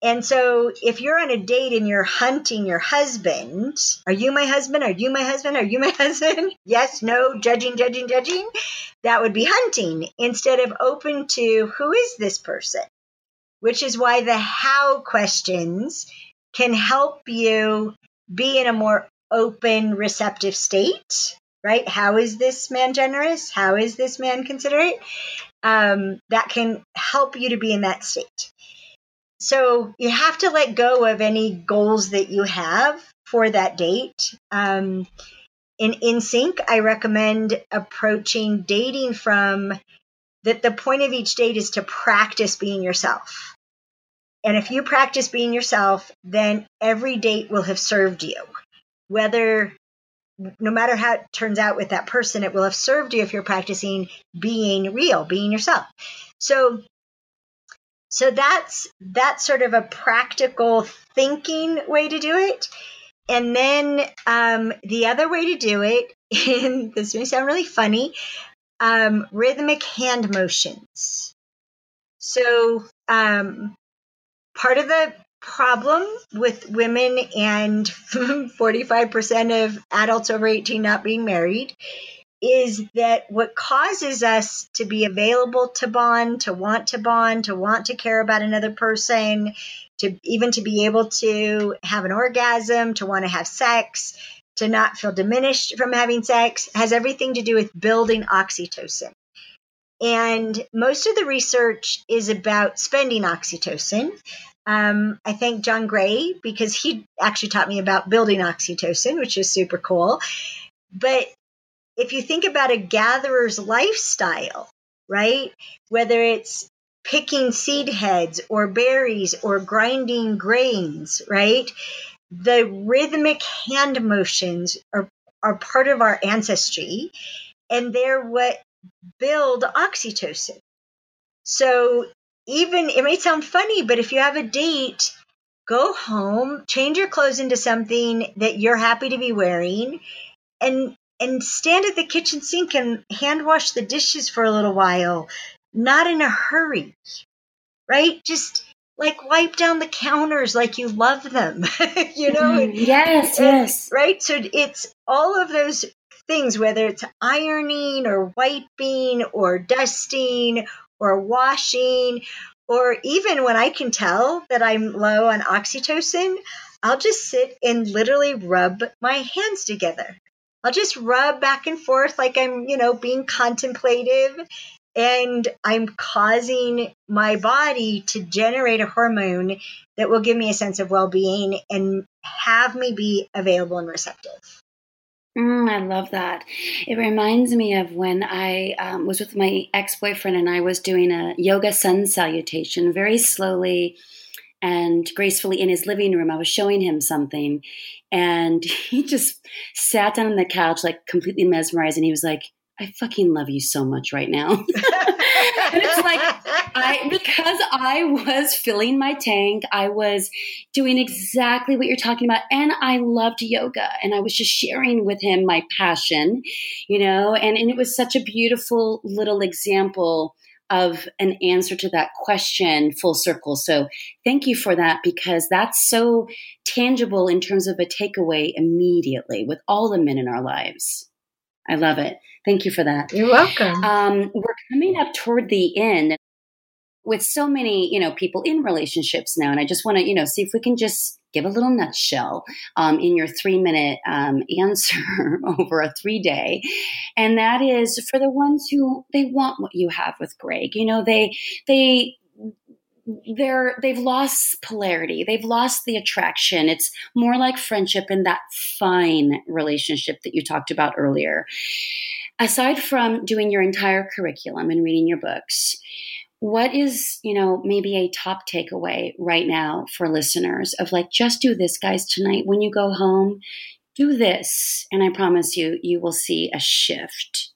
And so if you're on a date and you're hunting your husband, are you my husband? Are you my husband? Are you my husband? yes, no, judging, judging, judging. That would be hunting instead of open to who is this person? Which is why the how questions can help you be in a more open, receptive state, right? How is this man generous? How is this man considerate? Um, that can help you to be in that state. So you have to let go of any goals that you have for that date. Um, in sync, I recommend approaching dating from that the point of each date is to practice being yourself. And if you practice being yourself, then every date will have served you. Whether, no matter how it turns out with that person, it will have served you if you're practicing being real, being yourself. So so that's that's sort of a practical thinking way to do it. And then um, the other way to do it, and this may sound really funny, um, rhythmic hand motions. So um, part of the problem with women and 45% of adults over 18 not being married is that what causes us to be available to bond, to want to bond, to want to care about another person, to even to be able to have an orgasm, to want to have sex, to not feel diminished from having sex, has everything to do with building oxytocin. And most of the research is about spending oxytocin. Um, I thank John Gray because he actually taught me about building oxytocin, which is super cool. But if you think about a gatherer's lifestyle, right? Whether it's picking seed heads or berries or grinding grains, right? The rhythmic hand motions are, are part of our ancestry and they're what build oxytocin. So even it may sound funny, but if you have a date, go home, change your clothes into something that you're happy to be wearing and and stand at the kitchen sink and hand wash the dishes for a little while, not in a hurry, right? Just like wipe down the counters like you love them, you know? Mm, yes, and, yes. Right? So it's all of those things, whether it's ironing or wiping or dusting or washing, or even when I can tell that I'm low on oxytocin, I'll just sit and literally rub my hands together. I'll just rub back and forth like I'm, you know, being contemplative and I'm causing my body to generate a hormone that will give me a sense of well being and have me be available and receptive. Mm, I love that. It reminds me of when I um, was with my ex boyfriend and I was doing a yoga sun salutation very slowly and gracefully in his living room. I was showing him something and he just sat down on the couch, like completely mesmerized. And he was like, I fucking love you so much right now. and it's like I because I was filling my tank, I was doing exactly what you're talking about and I loved yoga and I was just sharing with him my passion, you know, and, and it was such a beautiful little example of an answer to that question full circle. So thank you for that because that's so tangible in terms of a takeaway immediately with all the men in our lives. I love it. Thank you for that. You're welcome. Um, we're coming up toward the end with so many, you know, people in relationships now, and I just want to, you know, see if we can just give a little nutshell um, in your three minute um, answer over a three day and that is for the ones who they want what you have with greg. You know they they they're they've lost polarity. They've lost the attraction. It's more like friendship and that fine relationship that you talked about earlier. Aside from doing your entire curriculum and reading your books what is you know maybe a top takeaway right now for listeners of like just do this guys tonight. When you go home do this and i promise you you will see a shift.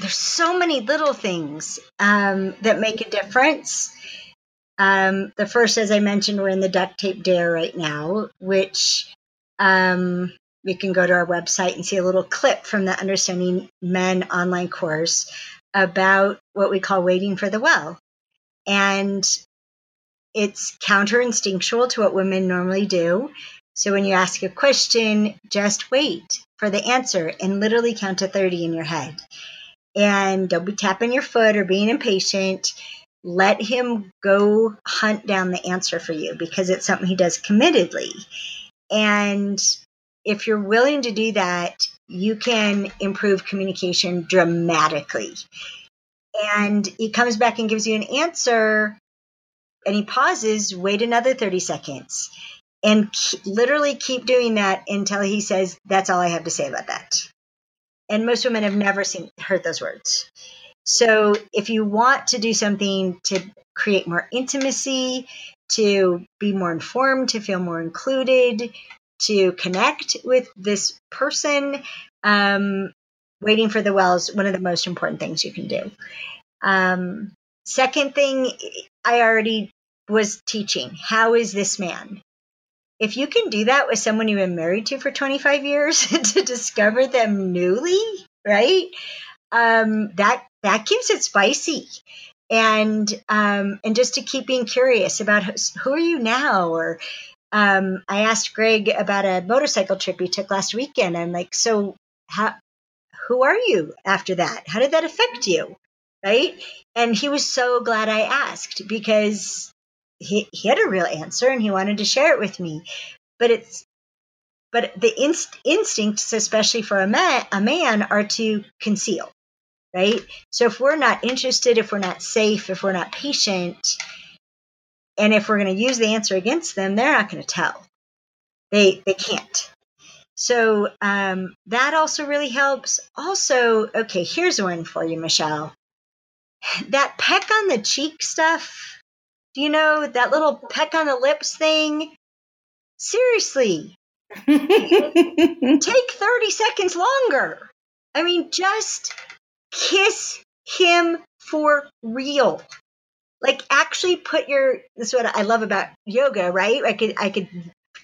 There's so many little things um, that make a difference. Um, the first, as I mentioned, we're in the duct tape dare right now, which um, can go to our website and see a little clip from the Understanding Men online course about what we call waiting for the well. And it's counterinstinctual to what women normally do. So when you ask a question, just wait for the answer and literally count to 30 in your head. And don't be tapping your foot or being impatient let him go hunt down the answer for you because it's something he does committedly. And if you're willing to do that, you can improve communication dramatically. And he comes back and gives you an answer, and he pauses, wait another 30 seconds, and literally keep doing that until he says, That's all I have to say about that. And most women have never seen heard those words. So if you want to do something to create more intimacy, to be more informed, to feel more included, to connect with this person, um, waiting for the well is one of the most important things you can do. Um, second thing, I already was teaching. How is this man? If you can do that with someone you've been married to for 25 years to discover them newly, right? Um, that that keeps it spicy and um, and just to keep being curious about who are you now or um, I asked Greg about a motorcycle trip he took last weekend. I'm like, so how, who are you after that? How did that affect you? Right. And he was so glad I asked because he, he had a real answer and he wanted to share it with me. But it's, but the inst- instincts, especially for a man, a man, are to conceal right? So if we're not interested, if we're not safe, if we're not patient, and if we're going to use the answer against them, they're not going to tell. They they can't. So um, that also really helps. Also, okay, here's one for you, Michelle. That peck on the cheek stuff. Do you know that little peck on the lips thing? Seriously, take 30 seconds longer. I mean, just kiss him for real. Like actually put your this is what I love about yoga, right? I could I could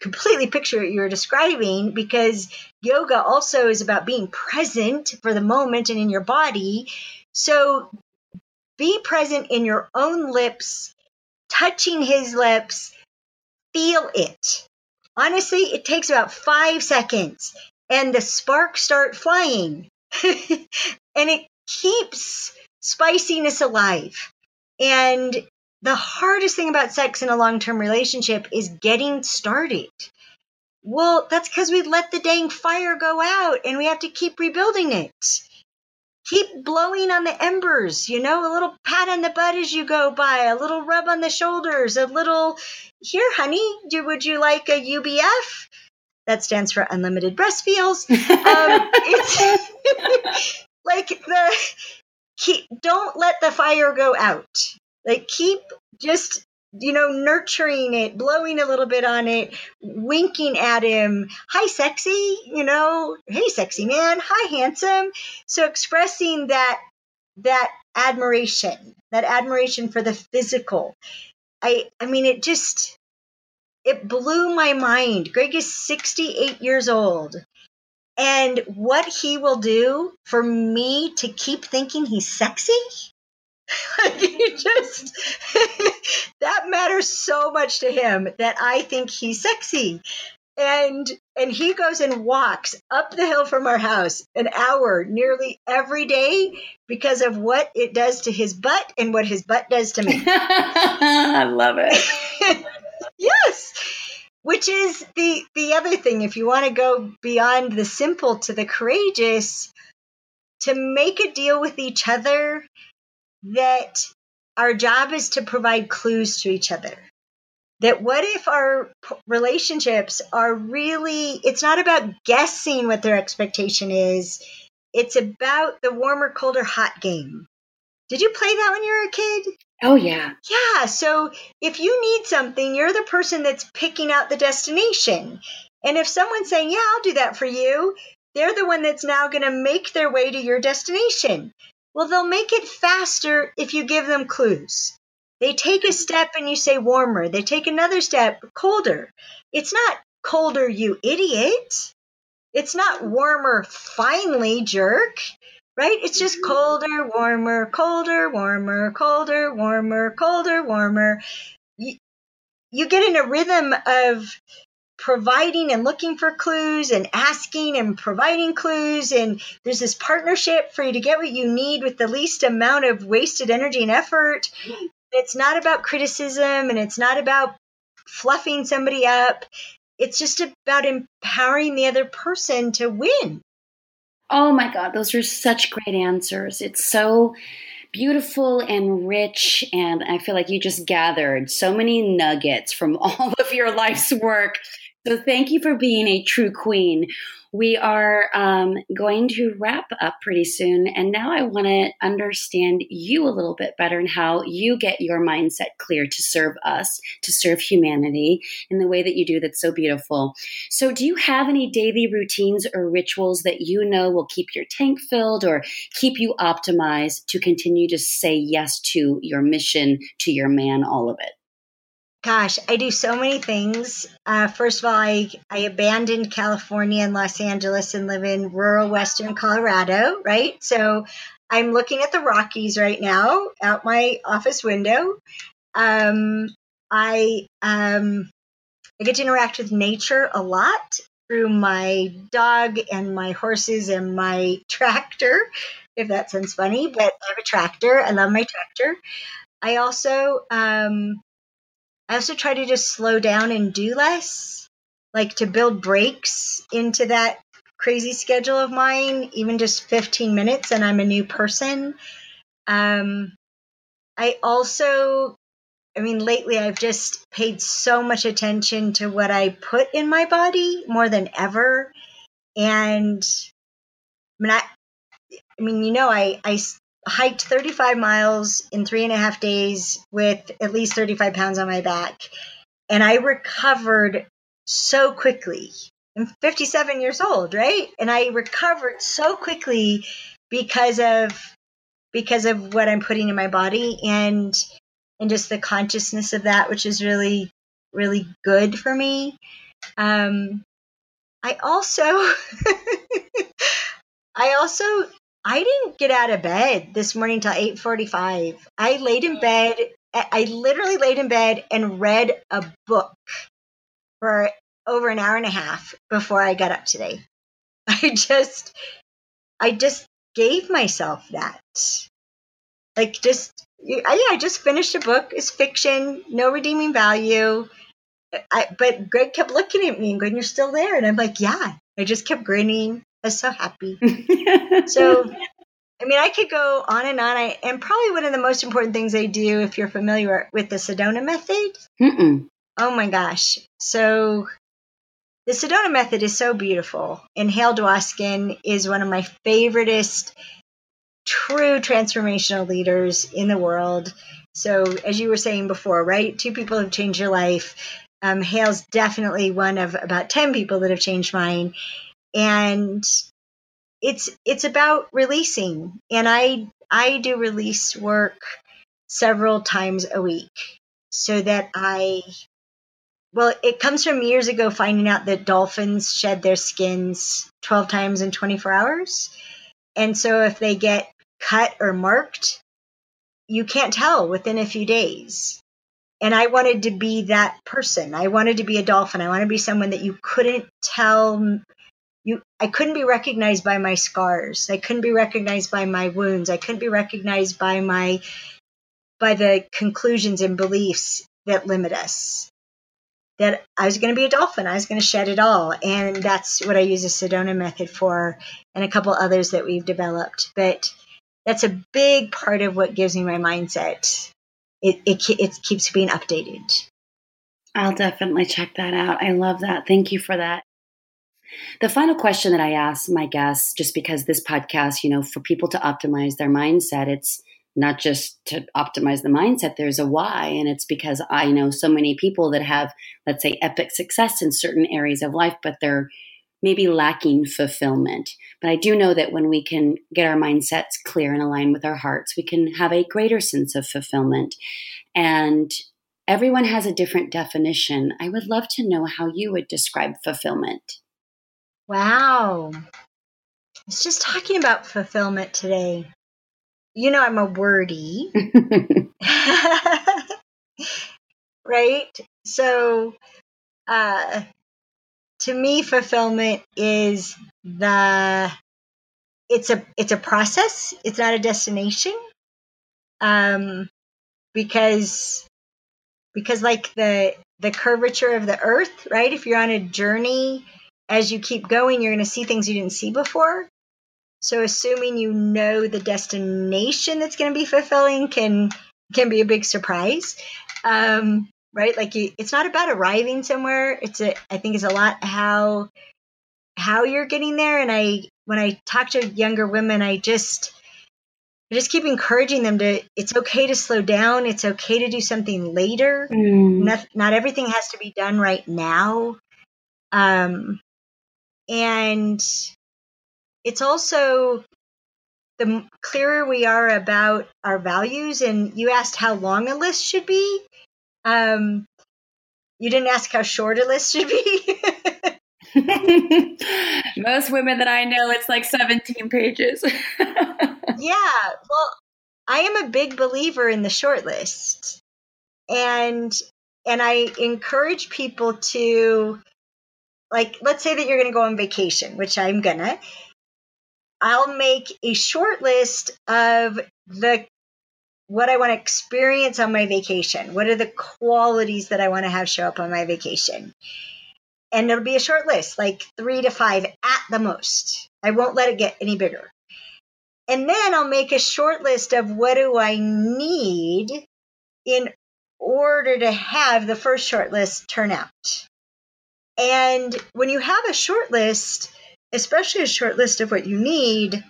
completely picture what you were describing because yoga also is about being present for the moment and in your body. So be present in your own lips, touching his lips, feel it. Honestly, it takes about five seconds and the sparks start flying. and it keeps spiciness alive. And the hardest thing about sex in a long term relationship is getting started. Well, that's because we let the dang fire go out and we have to keep rebuilding it. Keep blowing on the embers, you know, a little pat on the butt as you go by, a little rub on the shoulders, a little, here, honey, do, would you like a UBF? That stands for unlimited breast feels. Um, it's like the keep, don't let the fire go out. Like keep just you know nurturing it, blowing a little bit on it, winking at him. Hi, sexy. You know, hey, sexy man. Hi, handsome. So expressing that that admiration, that admiration for the physical. I I mean, it just it blew my mind. Greg is 68 years old. And what he will do for me to keep thinking he's sexy, he just that matters so much to him that I think he's sexy. And and he goes and walks up the hill from our house an hour nearly every day because of what it does to his butt and what his butt does to me. I love it. yes which is the the other thing if you want to go beyond the simple to the courageous to make a deal with each other that our job is to provide clues to each other. That what if our relationships are really it's not about guessing what their expectation is it's about the warmer colder hot game. Did you play that when you were a kid Oh, yeah. Yeah. So if you need something, you're the person that's picking out the destination. And if someone's saying, Yeah, I'll do that for you, they're the one that's now going to make their way to your destination. Well, they'll make it faster if you give them clues. They take a mm-hmm. step and you say warmer. They take another step, colder. It's not colder, you idiot. It's not warmer, finally, jerk right? It's just mm-hmm. colder, warmer, colder, warmer, colder, warmer, colder, warmer. You, you get in a rhythm of providing and looking for clues and asking and providing clues and there's this partnership for you to get what you need with the least amount of wasted energy and effort it's not about criticism and it's not about fluffing somebody up it's just about empowering the other person to win Oh my God, those are such great answers. It's so beautiful and rich. And I feel like you just gathered so many nuggets from all of your life's work. So thank you for being a true queen we are um, going to wrap up pretty soon. And now I want to understand you a little bit better and how you get your mindset clear to serve us, to serve humanity in the way that you do that's so beautiful. So, do you have any daily routines or rituals that you know will keep your tank filled or keep you optimized to continue to say yes to your mission, to your man, all of it? Gosh, I do so many things. Uh, first of all, I, I abandoned California and Los Angeles and live in rural Western Colorado, right? So I'm looking at the Rockies right now out my office window. Um, I um, I get to interact with nature a lot through my dog and my horses and my tractor, if that sounds funny, but I have a tractor. I love my tractor. I also um, I also try to just slow down and do less, like to build breaks into that crazy schedule of mine, even just 15 minutes, and I'm a new person. Um, I also, I mean, lately I've just paid so much attention to what I put in my body more than ever. And I mean, I, I mean, you know, I, I hiked 35 miles in three and a half days with at least 35 pounds on my back. And I recovered so quickly. I'm 57 years old, right? And I recovered so quickly because of because of what I'm putting in my body and and just the consciousness of that, which is really really good for me. Um, I also I also I didn't get out of bed this morning till 8:45. I laid in bed I literally laid in bed and read a book for over an hour and a half before I got up today. I just I just gave myself that. Like just yeah, I just finished a book. It's fiction, no redeeming value. I, but Greg kept looking at me and going, "You're still there," and I'm like, "Yeah." I just kept grinning was so happy. so, I mean, I could go on and on. I, and probably one of the most important things I do, if you're familiar with the Sedona method. Mm-mm. Oh my gosh. So, the Sedona method is so beautiful, and Hale Dwoskin is one of my favoriteest true transformational leaders in the world. So, as you were saying before, right? Two people have changed your life. Um, Hale's definitely one of about 10 people that have changed mine. And it's it's about releasing. And I I do release work several times a week so that I well, it comes from years ago finding out that dolphins shed their skins 12 times in 24 hours. And so if they get cut or marked, you can't tell within a few days. And I wanted to be that person. I wanted to be a dolphin. I wanted to be someone that you couldn't tell you I couldn't be recognized by my scars. I couldn't be recognized by my wounds. I couldn't be recognized by my by the conclusions and beliefs that limit us. That I was going to be a dolphin. I was going to shed it all. And that's what I use the Sedona method for and a couple others that we've developed. But that's a big part of what gives me my mindset. It, it, it keeps being updated. I'll definitely check that out. I love that. Thank you for that. The final question that I ask my guests, just because this podcast, you know, for people to optimize their mindset, it's not just to optimize the mindset, there's a why. And it's because I know so many people that have, let's say, epic success in certain areas of life, but they're maybe lacking fulfillment. But I do know that when we can get our mindsets clear and align with our hearts, we can have a greater sense of fulfillment. And everyone has a different definition. I would love to know how you would describe fulfillment. Wow. I was just talking about fulfillment today. You know, I'm a wordy. right? So, uh, to me, fulfillment is the it's a it's a process. It's not a destination. Um, because because like the the curvature of the earth, right? If you're on a journey as you keep going, you're going to see things you didn't see before. So assuming you know the destination that's going to be fulfilling can can be a big surprise. Um, right? Like you, it's not about arriving somewhere. It's a I think it's a lot how how you're getting there and I when I talk to younger women, I just I just keep encouraging them to it's okay to slow down, it's okay to do something later. Mm. Not, not everything has to be done right now. Um and it's also the clearer we are about our values, and you asked how long a list should be. Um, you didn't ask how short a list should be. Most women that I know, it's like 17 pages. yeah. Well, I am a big believer in the short list. And and I encourage people to like let's say that you're going to go on vacation, which I'm going to. I'll make a short list of the what I want to experience on my vacation. What are the qualities that I want to have show up on my vacation? And it'll be a short list, like three to five at the most. I won't let it get any bigger. And then I'll make a short list of what do I need in order to have the first short list turn out. And when you have a short list, especially a short list of what you need,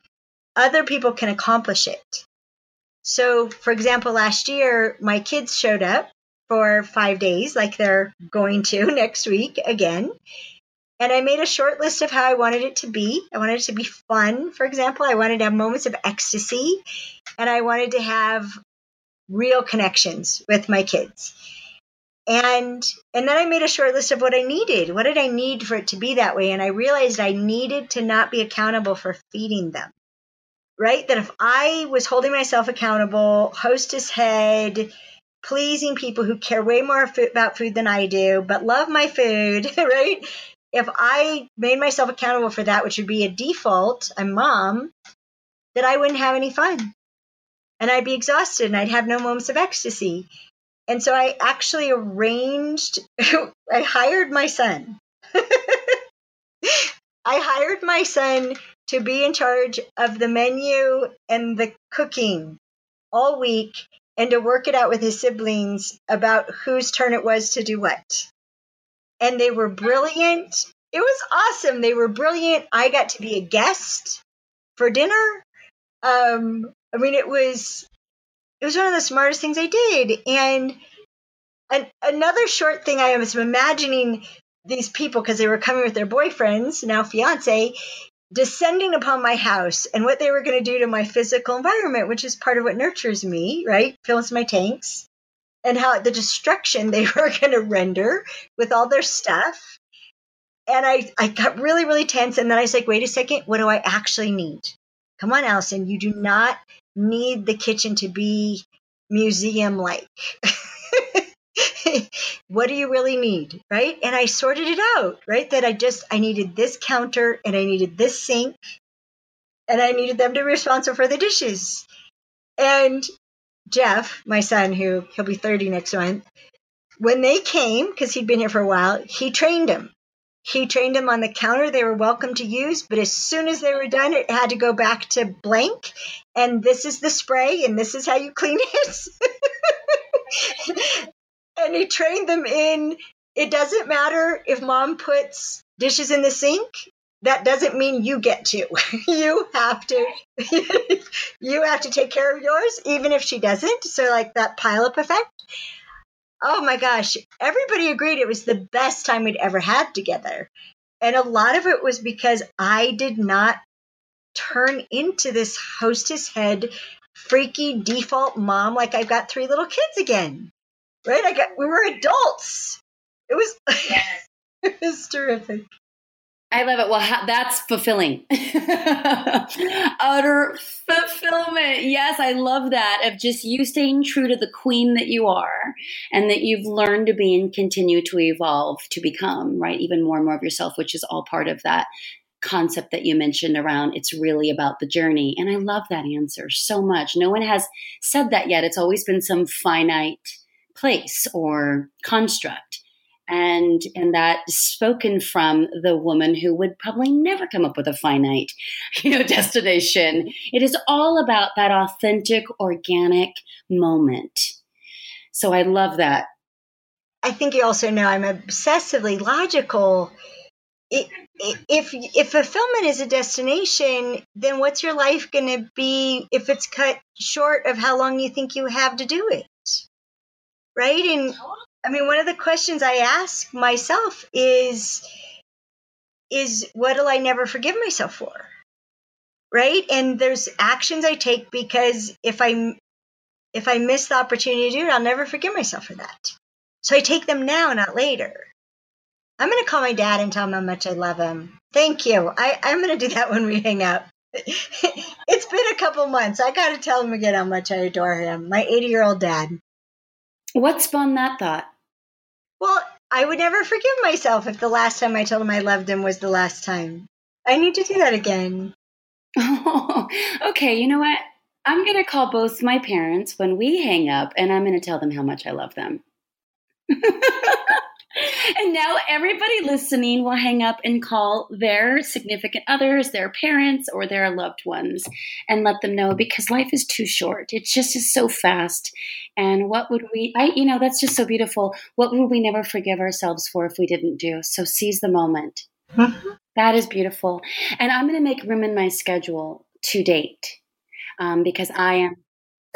other people can accomplish it. So, for example, last year, my kids showed up for five days, like they're going to next week again. And I made a short list of how I wanted it to be. I wanted it to be fun, for example. I wanted to have moments of ecstasy, and I wanted to have real connections with my kids and and then i made a short list of what i needed what did i need for it to be that way? And i realized i needed to not be accountable for feeding them right? That if i was holding myself accountable hostess head pleasing people who care way more about food than i do but love my food right? If i made myself accountable for that which would be a default i'm mom that i wouldn't have any fun. And i'd be exhausted and i'd have no moments of ecstasy and so I actually arranged, I hired my son. I hired my son to be in charge of the menu and the cooking all week and to work it out with his siblings about whose turn it was to do what. And they were brilliant. it was awesome. They were brilliant. I got to be a guest for dinner. Um, I mean, it was it was one of the smartest things I did. And an, another short thing I was imagining these people because they were coming with their boyfriends, now fiance, descending upon my house and what they were going to do to my physical environment, which is part of what nurtures me, right? Fills my tanks, and how the destruction they were going to render with all their stuff. And I, I got really, really tense. And then I was like, wait a second, what do I actually need? Come on, Alison, you do not need the kitchen to be museum like. what do you really need right? And i sorted it out right? That i just i needed this counter and i needed this sink and i needed them to be responsible for the dishes. And jeff my son who he'll be 30 next month when they came because he'd been here for a while he trained them he trained them on the counter they were welcome to use but as soon as they were done it had to go back to blank. And this is the spray and this is how you clean it. And he trained them in it doesn't matter if mom puts dishes in the sink. That doesn't mean you get to. You have to you have to take care of yours even if she doesn't. So like that pile up effect oh my gosh everybody agreed it was the best time we'd ever had together and a lot of it was because i did not turn into this hostess head freaky default mom like i've got three little kids again right? I got we were adults. It was yes. it was terrific. I love it. Well, that's fulfilling. Utter fulfillment. Yes, I love that of just you staying true to the queen that you are and that you've learned to be and continue to evolve to become, right? Even more and more of yourself, which is all part of that concept that you mentioned around it's really about the journey. And I love that answer so much. No one has said that yet. It's always been some finite place or construct and and that spoken from the woman who would probably never come up with a finite you know destination. It is all about that authentic organic moment. So i love that. I think you also know i'm obsessively logical. If if fulfillment is a destination then what's your life going to be if it's cut short of how long you think you have to do it? Right? And I mean, one of the questions I ask myself is, is what'll I never forgive myself for? Right? And there's actions I take because if I if I miss the opportunity to do it, I'll never forgive myself for that. So I take them now, not later. I'm to call my dad and tell him how much I love him. Thank you. I, I'm to do that when we hang out. it's been a couple months. I got to tell him again how much I adore him. My 80 year old dad. What spun that thought? Well, I would never forgive myself if the last time I told him I loved him was the last time. I need to do that again. Okay. You know what? I'm going to call both my parents when we hang up and I'm going to tell them how much I love them. and now everybody listening will hang up and call their significant others, their parents, or their loved ones and let them know because life is too short. It just is so fast. And what would we, I, you know, that's just so beautiful. What would we never forgive ourselves for if we didn't do? So seize the moment. Mm-hmm. That is beautiful. And I'm going to make room in my schedule to date um, because I am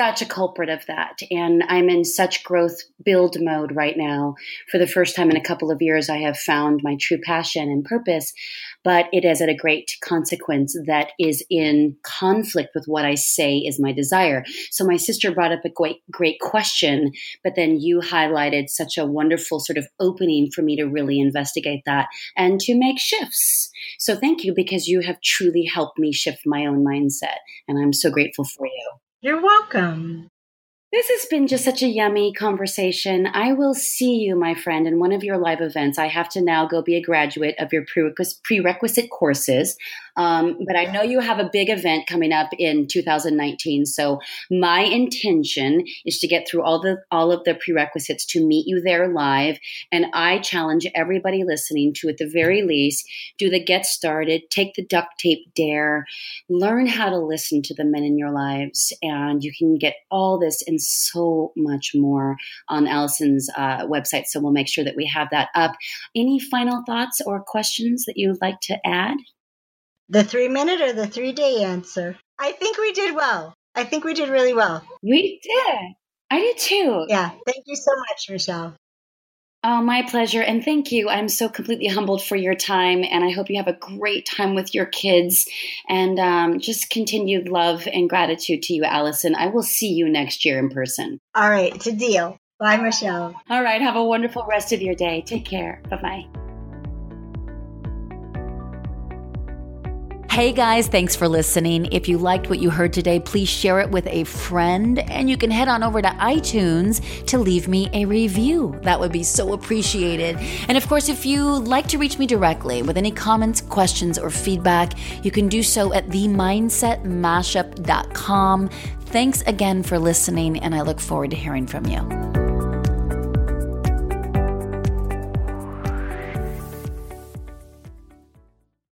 such a culprit of that. And I'm in such growth build mode right now. For the first time in a couple of years, I have found my true passion and purpose, but it is at a great consequence that is in conflict with what I say is my desire. So my sister brought up a great, great question, but then you highlighted such a wonderful sort of opening for me to really investigate that and to make shifts. So thank you because you have truly helped me shift my own mindset. And I'm so grateful for you. You're welcome. This has been just such a yummy conversation. I will see you, my friend, in one of your live events. I have to now go be a graduate of your prerequisite courses. Um, but I know you have a big event coming up in 2019. So my intention is to get through all the all of the prerequisites to meet you there live. And I challenge everybody listening to, at the very least, do the get started, take the duct tape dare, learn how to listen to the men in your lives, and you can get all this and so much more on Alison's uh, website. So we'll make sure that we have that up. Any final thoughts or questions that you'd like to add? The three minute or the three day answer? I think we did well. I think we did really well. We did. I did too. Yeah. Thank you so much, Michelle. Oh, my pleasure. And thank you. I'm so completely humbled for your time. And I hope you have a great time with your kids. And um, just continued love and gratitude to you, Alison. I will see you next year in person. All right. It's a deal. Bye, Michelle. All right. Have a wonderful rest of your day. Take care. Bye bye. Hey guys, thanks for listening. If you liked what you heard today, please share it with a friend and you can head on over to iTunes to leave me a review. That would be so appreciated. And of course, if you like to reach me directly with any comments, questions, or feedback, you can do so at themindsetmashup.com. Thanks again for listening, and I look forward to hearing from you.